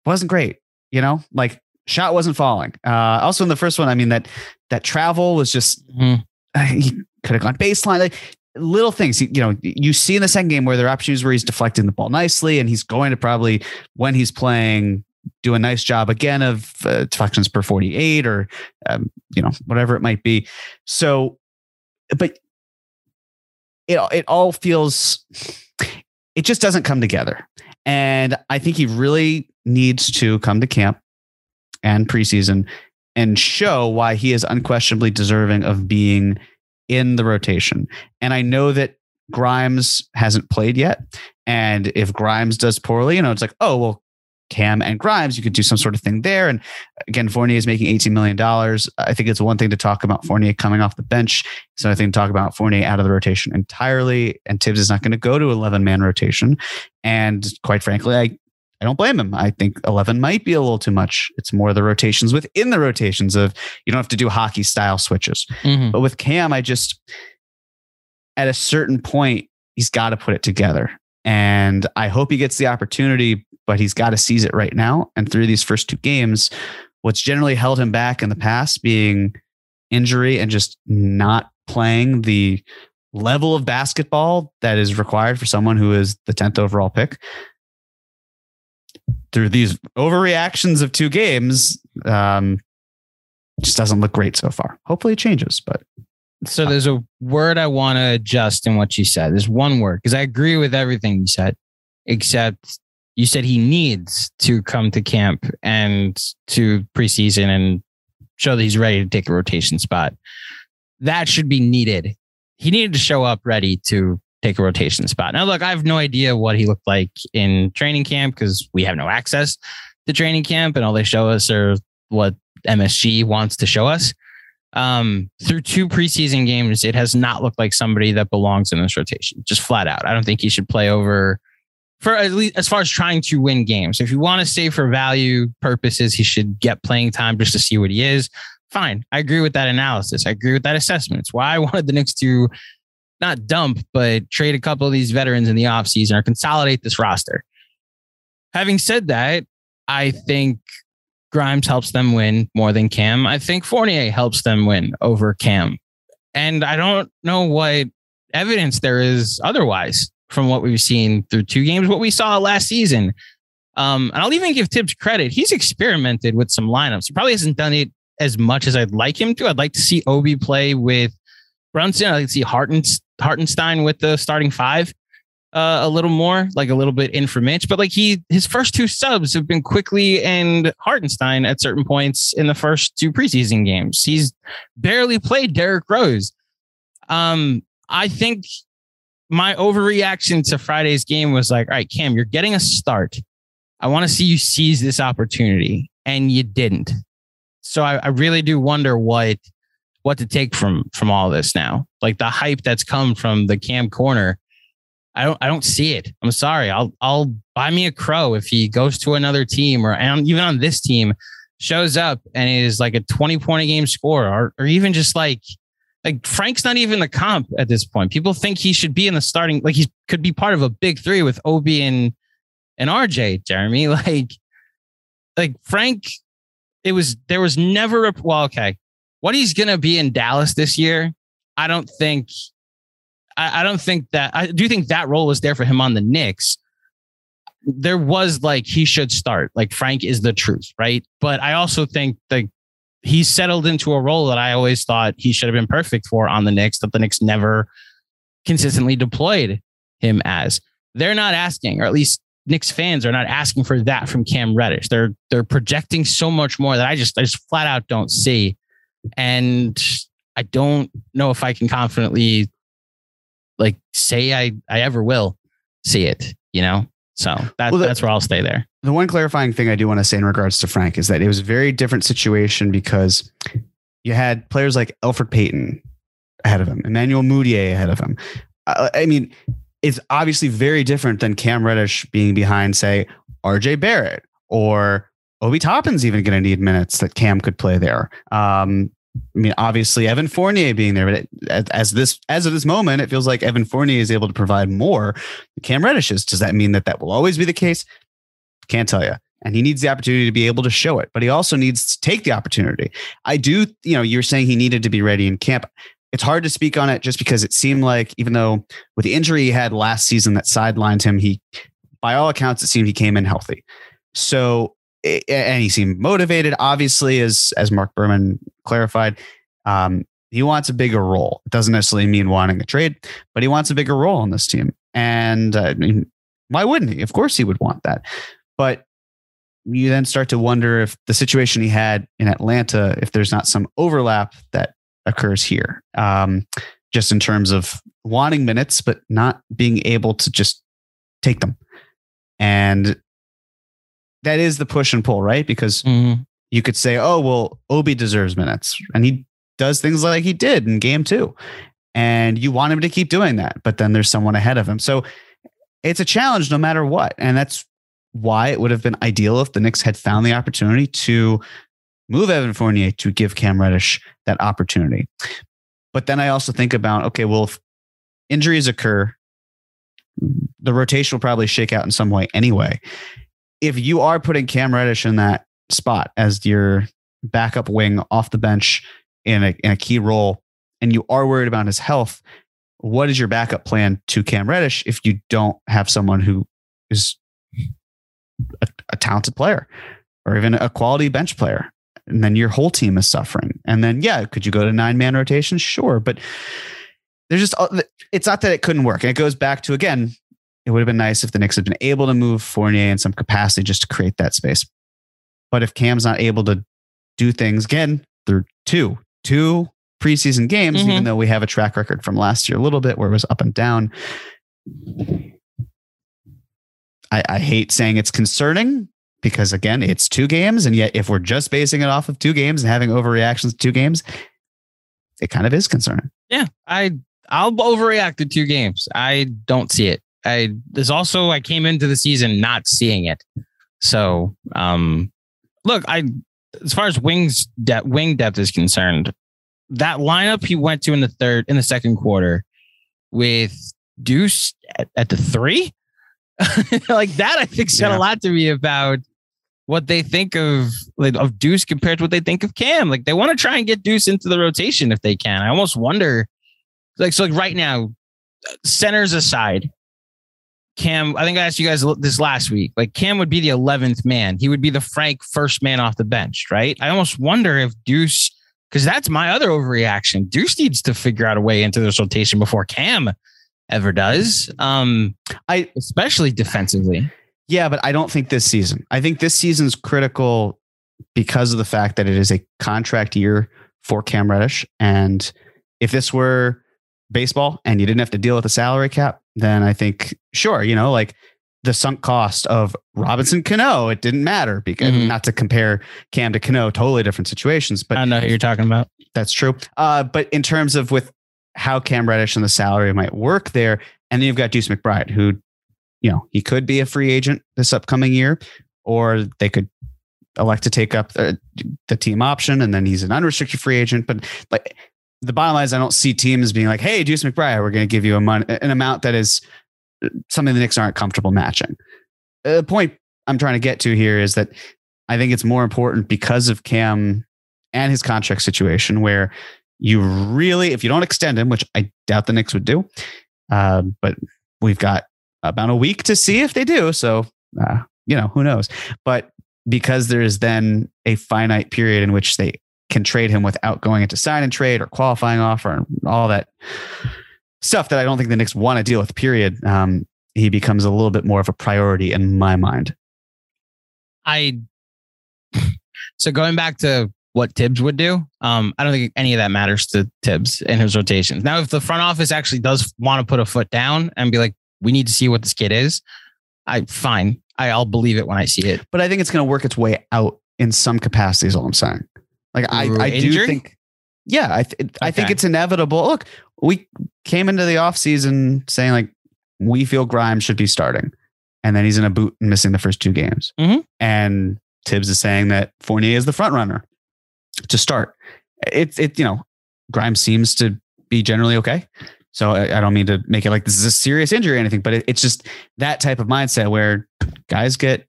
wasn't great. You know, like shot wasn't falling. Uh, also in the first one, I mean that that travel was just uh, he could have gone baseline. Like little things, you, know, you see in the second game where there are opportunities where he's deflecting the ball nicely, and he's going to probably when he's playing do a nice job again of uh, deflections per 48 or um, you know whatever it might be. So but it it all feels it just doesn't come together. And i think he really needs to come to camp and preseason and show why he is unquestionably deserving of being in the rotation and i know that grimes hasn't played yet and if grimes does poorly you know it's like oh well Cam and Grimes, you could do some sort of thing there. And again, Fournier is making $18 million. I think it's one thing to talk about Fournier coming off the bench. It's another thing to talk about Fournier out of the rotation entirely. And Thibs is not going to go to 11 man rotation. And quite frankly, I, I don't blame him. I think 11 might be a little too much. It's more the rotations within the rotations of you don't have to do hockey style switches. Mhm. But with Cam, I just, at a certain point, he's got to put it together. And I hope he gets the opportunity, but he's got to seize it right now. And through these first two games, what's generally held him back in the past being injury and just not playing the level of basketball that is required for someone who is the 10th overall pick. Through these overreactions of two games, um, just doesn't look great so far. Hopefully it changes, but So there's a word I want to adjust in what you said. There's one word because I agree with everything you said, except you said he needs to come to camp and to preseason and show that he's ready to take a rotation spot. That should be needed. He needed to show up ready to take a rotation spot. Now, look, I have no idea what he looked like in training camp because we have no access to training camp, and all they show us are what MSG wants to show us um, through two preseason games, it has not looked like somebody that belongs in this rotation, just flat out. I don't think he should play over for at least as far as trying to win games. If you want to say for value purposes, he should get playing time just to see what he is. Fine. I agree with that analysis. I agree with that assessment. It's why I wanted the Knicks to not dump, but trade a couple of these veterans in the offseason or consolidate this roster. Having said that, I think Grimes helps them win more than Cam. I think Fournier helps them win over Cam. And I don't know what evidence there is otherwise from what we've seen through two games, what we saw last season. Um, and I'll even give Thibs credit. He's experimented with some lineups. He probably hasn't done it as much as I'd like him to. I'd like to see Obi play with Brunson. I'd like to see Harten, Hartenstein with the starting five uh, a little more, like a little bit in for Mitch. But like he, his first two subs have been Quickley and Hartenstein at certain points in the first two preseason games. He's barely played Derrick Rose. Um, I think my overreaction to Friday's game was like, all right, Cam, you're getting a start. I want to see you seize this opportunity, and you didn't. So I, I really do wonder what what to take from from all this now. Like the hype that's come from the Cam corner. I don't I don't see it. I'm sorry. I'll I'll buy me a crow if he goes to another team or and even on this team shows up and is like a 20 point a game scorer or, or even just like like Frank's not even the comp at this point. People think he should be in the starting, like he could be part of a big three with Obi and and RJ. Jeremy, like, like Frank, it was there was never a well, okay. What he's gonna be in Dallas this year, I don't think. I, I don't think that I do think that role was there for him on the Knicks. There was like he should start. Like Frank is the truth, right? But I also think like he's settled into a role that I always thought he should have been perfect for on the Knicks, that the Knicks never consistently deployed him as. They're not asking, or at least Knicks fans are not asking for that from Cam Reddish. They're they're projecting so much more that I just I just flat out don't see. And I don't know if I can confidently like say I I ever will see it, you know? So that, well, the, that's where I'll stay there. The one clarifying thing I do want to say in regards to Frank is that it was a very different situation because you had players like Elfrid Payton ahead of him, Emmanuel Mudiay ahead of him. Uh, I mean, it's obviously very different than Cam Reddish being behind, say, RJ Barrett or Obi Toppin's even going to need minutes that Cam could play there. Um, I mean, obviously Evan Fournier being there, but it, as this as of this moment, it feels like Evan Fournier is able to provide more. Cam Reddish is. Does that mean that that will always be the case? Can't tell you. And he needs the opportunity to be able to show it, but he also needs to take the opportunity. I do, you know, you're saying he needed to be ready in camp. It's hard to speak on it just because it seemed like, even though with the injury he had last season that sidelined him, he, by all accounts, it seemed he came in healthy. So and he seemed motivated. Obviously, as as Marc Berman clarified, um, he wants a bigger role. It doesn't necessarily mean wanting a trade, but he wants a bigger role on this team. And uh, I mean, why wouldn't he? Of course, he would want that. But you then start to wonder if the situation he had in Atlanta, if there's not some overlap that occurs here, um, just in terms of wanting minutes, but not being able to just take them. And that is the push and pull, right? Because mm-hmm. you could say, oh, well, Obi deserves minutes. And he does things like he did in game two. And you want him to keep doing that. But then there's someone ahead of him. So it's a challenge no matter what. And that's why it would have been ideal if the Knicks had found the opportunity to move Evan Fournier to give Cam Reddish that opportunity. But then I also think about, okay, well, if injuries occur, the rotation will probably shake out in some way anyway if you are putting Cam Reddish in that spot as your backup wing off the bench in a, in a key role, and you are worried about his health, what is your backup plan to Cam Reddish if you don't have someone who is a, a talented player or even a quality bench player? And then your whole team is suffering. And then, yeah, could you go to nine man rotation? Sure. But there's just, uh, it's not that it couldn't work. And it goes back to, again, it would have been nice if the Knicks had been able to move Fournier in some capacity just to create that space. But if Cam's not able to do things again, they're two, two preseason games, mm-hmm. even though we have a track record from last year a little bit where it was up and down. I, I hate saying it's concerning because again, it's two games. And yet if we're just basing it off of two games and having overreactions to two games, it kind of is concerning. Yeah. I I'll overreact to two games. I don't see it. I there's also I came into the season not seeing it. So um look, I as far as wings depth wing depth is concerned, that lineup he went to in the third in the second quarter with Deuce at, at the three, like that, I think said yeah. a lot to me about what they think of like, of Deuce compared to what they think of Cam. Like they want to try and get Deuce into the rotation if they can. I almost wonder, like so, like right now, centers aside, Cam, I think I asked you guys this last week. Like Cam would be the 11th man. He would be the Frank first man off the bench, right? I almost wonder if Deuce, because that's my other overreaction. Deuce needs to figure out a way into this rotation before Cam ever does. Um, I especially defensively. Yeah, but I don't think this season. I think this season's critical because of the fact that it is a contract year for Cam Reddish. And if this were baseball and you didn't have to deal with a salary cap, then I think sure, you know, like the sunk cost of Robinson Cano, it didn't matter because mm-hmm. not to compare Cam to Cano, totally different situations. But I know who you're talking about. That's true. Uh, but in terms of with how Cam Reddish and the salary might work there, and then you've got Deuce McBride, who, you know, he could be a free agent this upcoming year, or they could elect to take up the, the team option and then he's an unrestricted free agent. But like the bottom line is, I don't see teams being like, "Hey, Deuce McBride, we're going to give you a mon- an amount that is something the Knicks aren't comfortable matching." The point I'm trying to get to here is that I think it's more important because of Cam and his contract situation, where you really, if you don't extend him, which I doubt the Knicks would do, uh, but we've got about a week to see if they do. So, uh, you know, who knows? But because there's then a finite period in which they can trade him without going into sign and trade or qualifying offer and all that stuff that I don't think the Knicks want to deal with, period. Um, he becomes a little bit more of a priority in my mind. I so going back to what Thibs would do, um, I don't think any of that matters to Thibs in his rotations. Now, if the front office actually does want to put a foot down and be like, we need to see what this kid is, I fine. I, I'll believe it when I see it. But I think it's going to work its way out in some capacity. Is all I'm saying. Like I, I do think, yeah, I, th- I think it's inevitable. Look, we came into the offseason saying like we feel Grimes should be starting, and then he's in a boot and missing the first two games. Mhm. And Thibs is saying that Fournier is the front runner to start. It's it you know Grimes seems to be generally okay. So I, I don't mean to make it like this is a serious injury or anything, but it, it's just that type of mindset where guys get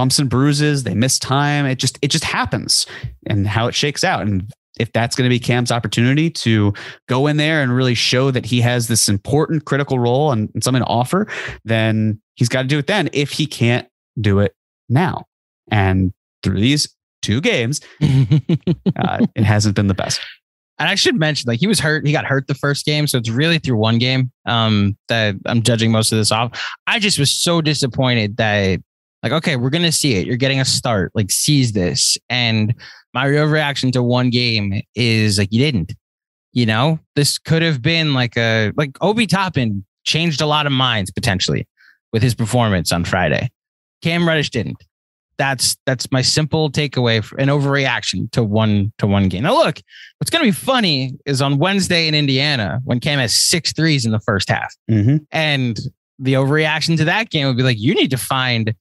bumps and bruises, they miss time. It just it just happens, and how it shakes out. And if that's going to be Cam's opportunity to go in there and really show that he has this important critical role and, and something to offer, then he's got to do it then. If he can't do it now, and through these two games, uh, it hasn't been the best. And I should mention, like he was hurt. He got hurt the first game, so it's really through one game um, that I'm judging most of this off. I just was so disappointed that, like, okay, we're gonna see it. You're getting a start. Like, seize this. And my real reaction to one game is like, you didn't. You know, this could have been like a like Obi Toppin changed a lot of minds potentially with his performance on Friday. Cam Reddish didn't that's that's my simple takeaway for an overreaction to one to one game. Now look, what's going to be funny is on Wednesday in Indiana when Cam has six threes in the first half, Mm-hmm. and the overreaction to that game would be like, you need to find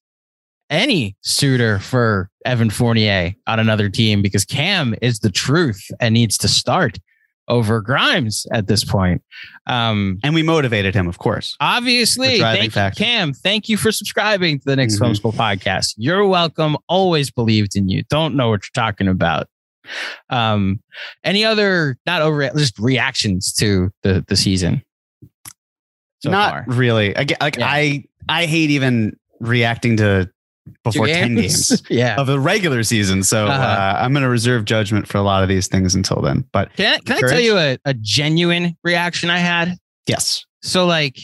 any suitor for Evan Fournier on another team because Cam is the truth and needs to start over Grimes at this point. Um, And we motivated him, of course. Obviously, thank you, Cam. Thank you for subscribing to the Knicks Mhm. Film School podcast. You're welcome. Always believed in you. Don't know what you're talking about. Um, any other not over just reactions to the the season? So Not far? really. Again, like Yeah. I, I hate even reacting to before ten games yeah. of the regular season. So Uh-huh. uh, I'm going to reserve judgment for a lot of these things until then. But Can I, can I tell you a, a genuine reaction I had? yes, So like,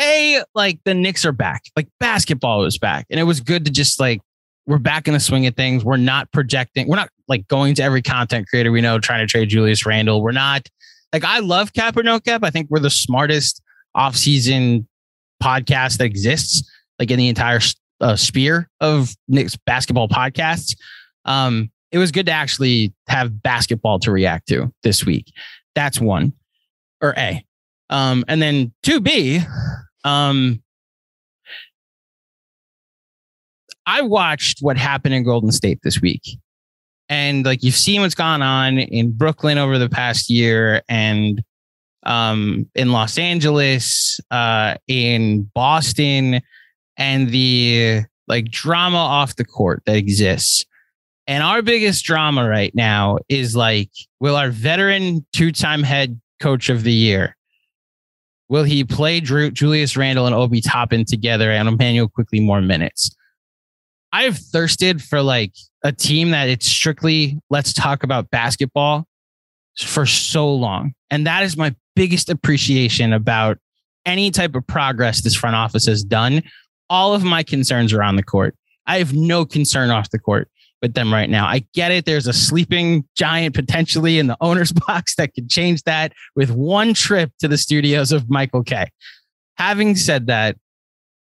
a like the Knicks are back. Like basketball was back, and it was good to just like we're back in the swing of things. We're not projecting. We're not like going to every content creator we know trying to trade Julius Randle. We're not like I love cap or no cap. I think we're the smartest off-season podcast that exists, like in the entire uh, sphere of Knicks basketball podcasts. Um, it was good to actually have basketball to react to this week. That's one or A. Um, and then 2B, um, I watched what happened in Golden State this week. And like you've seen what's gone on in Brooklyn over the past year and um, in Los Angeles, uh, in Boston, and the like drama off the court that exists. And our biggest drama right now is like, will our veteran two time head coach of the year, will he play Drew, Julius Randle and Obi Toppin together and Immanuel Quickley more minutes? I've thirsted for like a team that it's strictly let's talk about basketball for so long. And that is my biggest appreciation about any type of progress this front office has done. All of my concerns are on the court. I have no concern off the court with them right now. I get it. There's a sleeping giant potentially in the owner's box that could change that with one trip to the studios of Michael Kay. Having said that,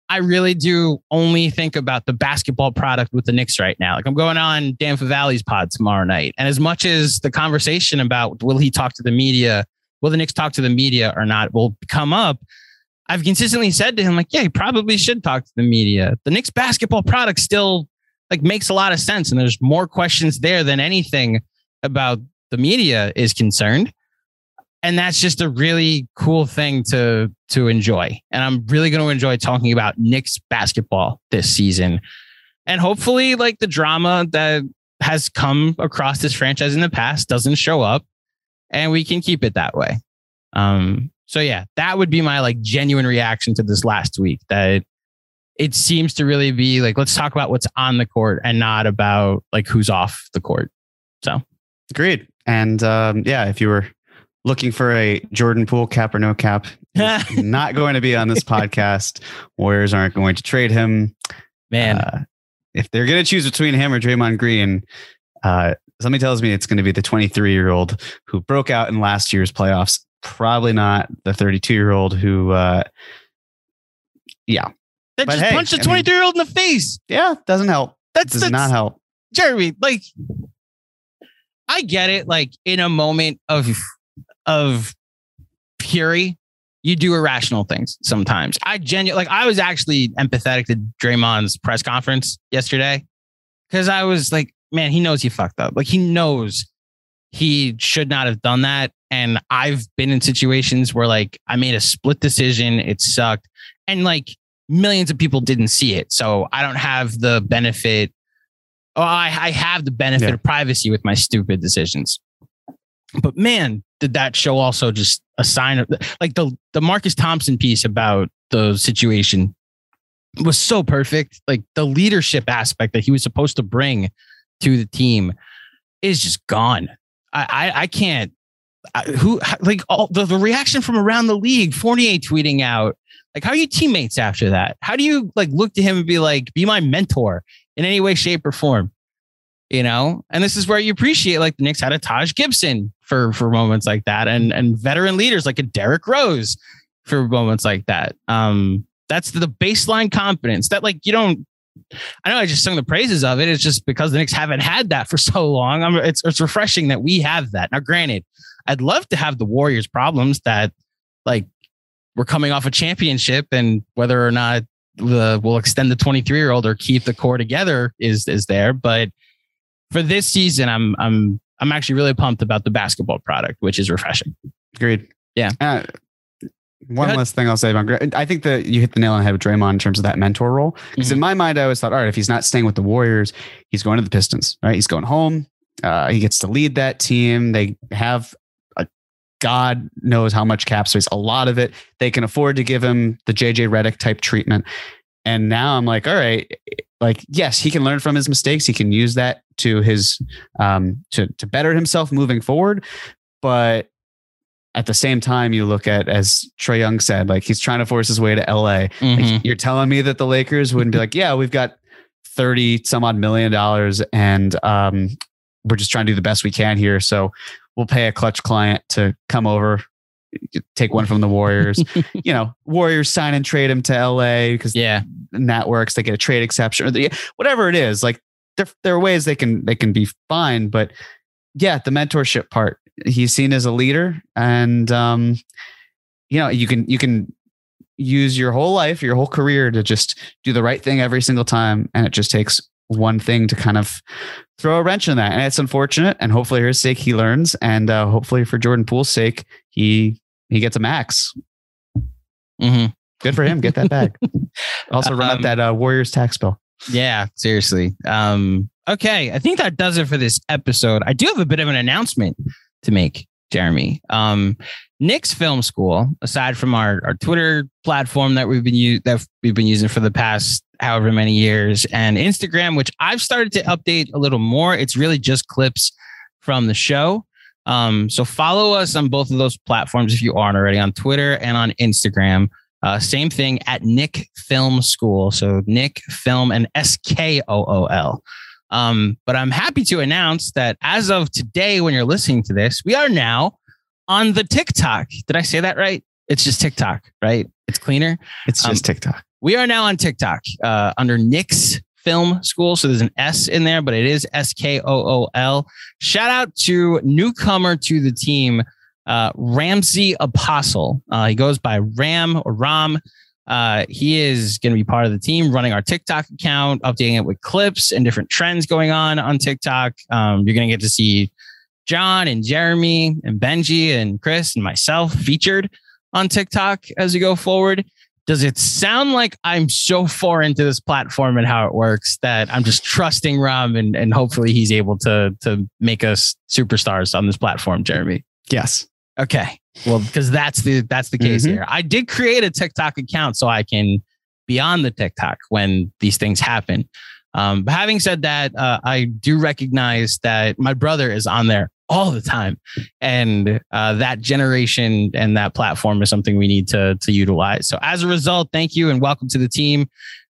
I really do only think about the basketball product with the Knicks right now. Like I'm going on Dan Favale's pod tomorrow night. And as much as the conversation about will he talk to the media, will the Knicks talk to the media or not will come up, I've consistently said to him, like, yeah, he probably should talk to the media. The Knicks basketball product still like makes a lot of sense. And there's more questions there than anything about the media is concerned. And that's just a really cool thing to to enjoy. And I'm really going to enjoy talking about Knicks basketball this season. And hopefully like the drama that has come across this franchise in the past doesn't show up and we can keep it that way. Um so yeah, that would be my like genuine reaction to this last week that it seems to really be like let's talk about what's on the court and not about like who's off the court. So agreed. And um, yeah, if you were looking for a Jordan Poole cap or no cap, not going to be on this podcast. Warriors aren't going to trade him. Man, uh, if they're going to choose between him or Draymond Green, uh, somebody tells me it's going to be the 23 year old who broke out in last year's playoffs. Probably not the 32 year old who, uh, yeah, that but just hey, punched a 23 year old in the face. Yeah, doesn't help. That does that's, not help. Jeremy, like, I get it. Like in a moment of of fury, you do irrational things sometimes. I genuinely like. I was actually empathetic to Draymond's press conference yesterday because I was like, man, he knows he fucked up. Like he knows he should not have done that. And I've been in situations where like I made a split decision. It sucked. And like millions of people didn't see it. So I don't have the benefit. Oh, I, I have the benefit yeah. of privacy with my stupid decisions. But man, did that show also just a sign of like the the Marcus Thompson piece about the situation was so perfect. Like the leadership aspect that he was supposed to bring to the team is just gone. I I, can't. I, who like all the, the reaction from around the league? Fournier tweeting out like, how are you teammates after that? How do you like look to him and be like, be my mentor in any way, shape, or form? You know, and this is where you appreciate like the Knicks had a Taj Gibson for for moments like that, and and veteran leaders like a Derrick Rose for moments like that. Um, that's the baseline confidence that like you don't. I know I just sung the praises of it. It's just because the Knicks haven't had that for so long. I'm, it's it's refreshing that we have that. Now, granted, I'd love to have the Warriors problems that like we're coming off a championship, and whether or not the we'll extend the 23 year old or keep the core together is is there. But for this season, I'm I'm I'm actually really pumped about the basketball product, which is refreshing. Agreed. Yeah. Uh, one last thing I'll say about I think that you hit the nail on the head with Draymond in terms of that mentor role. Because mm-hmm. in my mind, I always thought, all right, if he's not staying with the Warriors, he's going to the Pistons. Right? He's going home. Uh, he gets to lead that team. They have God knows how much cap space, a lot of it. They can afford to give him the JJ Redick type treatment. And now I'm like, all right, like, yes, he can learn from his mistakes. He can use that to his, um, to, to better himself moving forward. But at the same time, you look at, as Trae Young said, like he's trying to force his way to LA. Mm-hmm. Like, you're telling me that the Lakers wouldn't be like, yeah, we've got 30 some odd million dollars and um, we're just trying to do the best we can here. So we'll pay a Klutch client to come over, take one from the Warriors. you know, Warriors sign and trade him to LA because yeah, and that works. They get a trade exception or the, whatever it is. Like there, there are ways they can they can be fine, but yeah, the mentorship part. He's seen as a leader, and um, you know, you can you can use your whole life, your whole career to just do the right thing every single time, and it just takes one thing to kind of throw a wrench in that. And it's unfortunate. And hopefully, for his sake, he learns. And uh, hopefully, for Jordan Poole's sake, he he gets a max. Mm-hmm. Good for him. Get that back. also, run um, up that uh, Warriors tax bill. Yeah, seriously. Um, okay, I think that does it for this episode. I do have a bit of an announcement to make, Jeremy. Um, Knicks Film School, aside from our, our Twitter platform that we've been u- that we've been using for the past however many years, and Instagram, which I've started to update a little more. It's really just clips from the show. Um, so follow us on both of those platforms if you aren't already on Twitter and on Instagram. Uh, same thing at Nick Film School. So Nick Film and S K O O L. Um, but I'm happy to announce that as of today, when you're listening to this, we are now on the TikTok. Did I say that right? It's just TikTok, right? It's cleaner. It's just um, TikTok. We are now on TikTok uh, under Nick's Film School. So there's an S in there, but it is S K O O L. Shout out to newcomer to the team, uh, Ramsey Apostle. Uh, he goes by Ram or Ram. Uh, he is going to be part of the team running our TikTok account, updating it with clips and different trends going on on TikTok. Um, you're going to get to see John and Jeremy and Benji and Chris and myself featured on TikTok as we go forward. Does it sound like I'm so far into this platform and how it works that I'm just trusting Ram and, and hopefully he's able to to make us superstars on this platform, Jeremy? Yes. Okay. Well, because that's the that's the case Mhm. here. I did create a TikTok account so I can be on the TikTok when these things happen. Um, but having said that, uh, I do recognize that my brother is on there all the time, and uh, that generation and that platform is something we need to to utilize. So as a result, thank you and welcome to the team,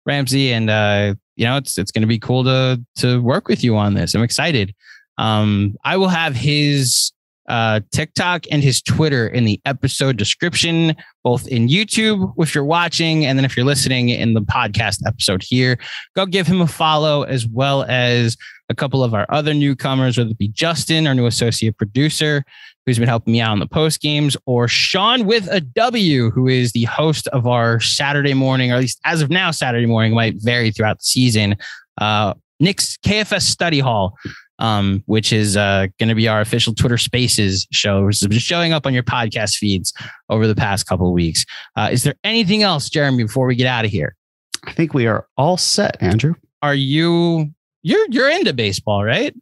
Ramsey. And uh, you know, it's it's going to be cool to to work with you on this. I'm excited. Um, I will have his uh, TikTok and his Twitter in the episode description, both in YouTube if you're watching, and then if you're listening in the podcast episode here. Go give him a follow, as well as a couple of our other newcomers, whether it be Justin, our new associate producer, who's been helping me out on the post games, or Sean with a W, who is the host of our Saturday morning, or at least as of now, Saturday morning might vary throughout the season. Uh, Nick's KFS Study Hall um, which is uh, going to be our official Twitter Spaces show, which has been showing up on your podcast feeds over the past couple of weeks. Uh, is there anything else, Jeremy, before we get out of here? I think we are all set, Andrew. Are you you're you're into baseball, right?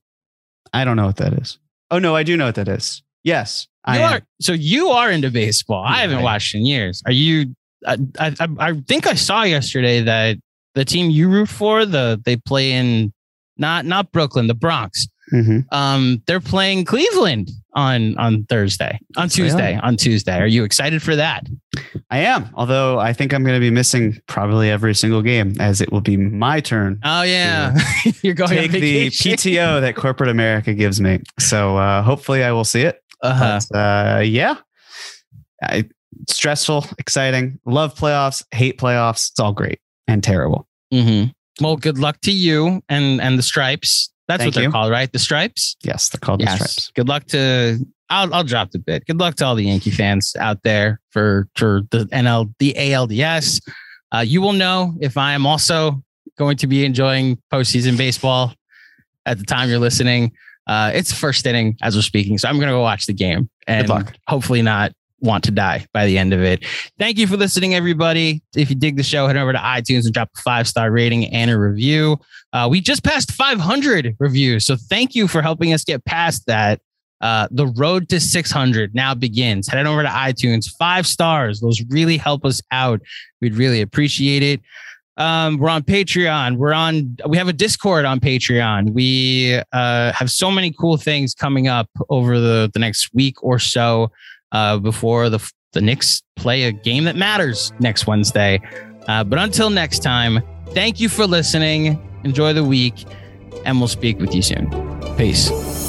I don't know what that is. Oh no, I do know what that is. Yes, I You am. are so you are into baseball. I haven't Right. watched in years. Are you? I, I I- I think I saw yesterday that the team you root for the they play in not not Brooklyn, the Bronx. Mhm. Um, they're playing Cleveland on on Thursday, on Tuesday, on Tuesday. Are you excited for that? I am. Although I think I'm going to be missing probably every single game, as it will be my turn Oh yeah, you're going to take the. PTO that corporate America gives me. So uh, hopefully I will see it. Uh-huh. But, uh, yeah, I, stressful, exciting. Love playoffs, hate playoffs. It's all great and terrible. Mhm. Well, good luck to you and and the Stripes. That's Thank what they're you. called, right? The Stripes. Yes, they're called the stripes. Good luck to. I'll I'll drop the bit. Good luck to all the Yankee fans out there for for the NL the ALDS. Uh, you will know if I am also going to be enjoying postseason baseball at the time you're listening. Uh, it's first inning as we're speaking, so I'm going to go watch the game and luck. hopefully not want to die by the end of it. Thank you for listening, everybody. If you dig the show, head over to iTunes and drop a five star rating and a review. Uh, we just passed 500 reviews, so thank you for helping us get past that. Uh, the road to 600 now begins. Head on over to iTunes, five stars. Those really help us out. We'd really appreciate it. Um, we're on Patreon. We're on. We have a Discord on Patreon. We uh, have so many cool things coming up over the the next week or so uh, before the the Knicks play a game that matters next Wednesday. Uh, but until next time, thank you for listening. Enjoy the week, and we'll speak with you soon. Peace.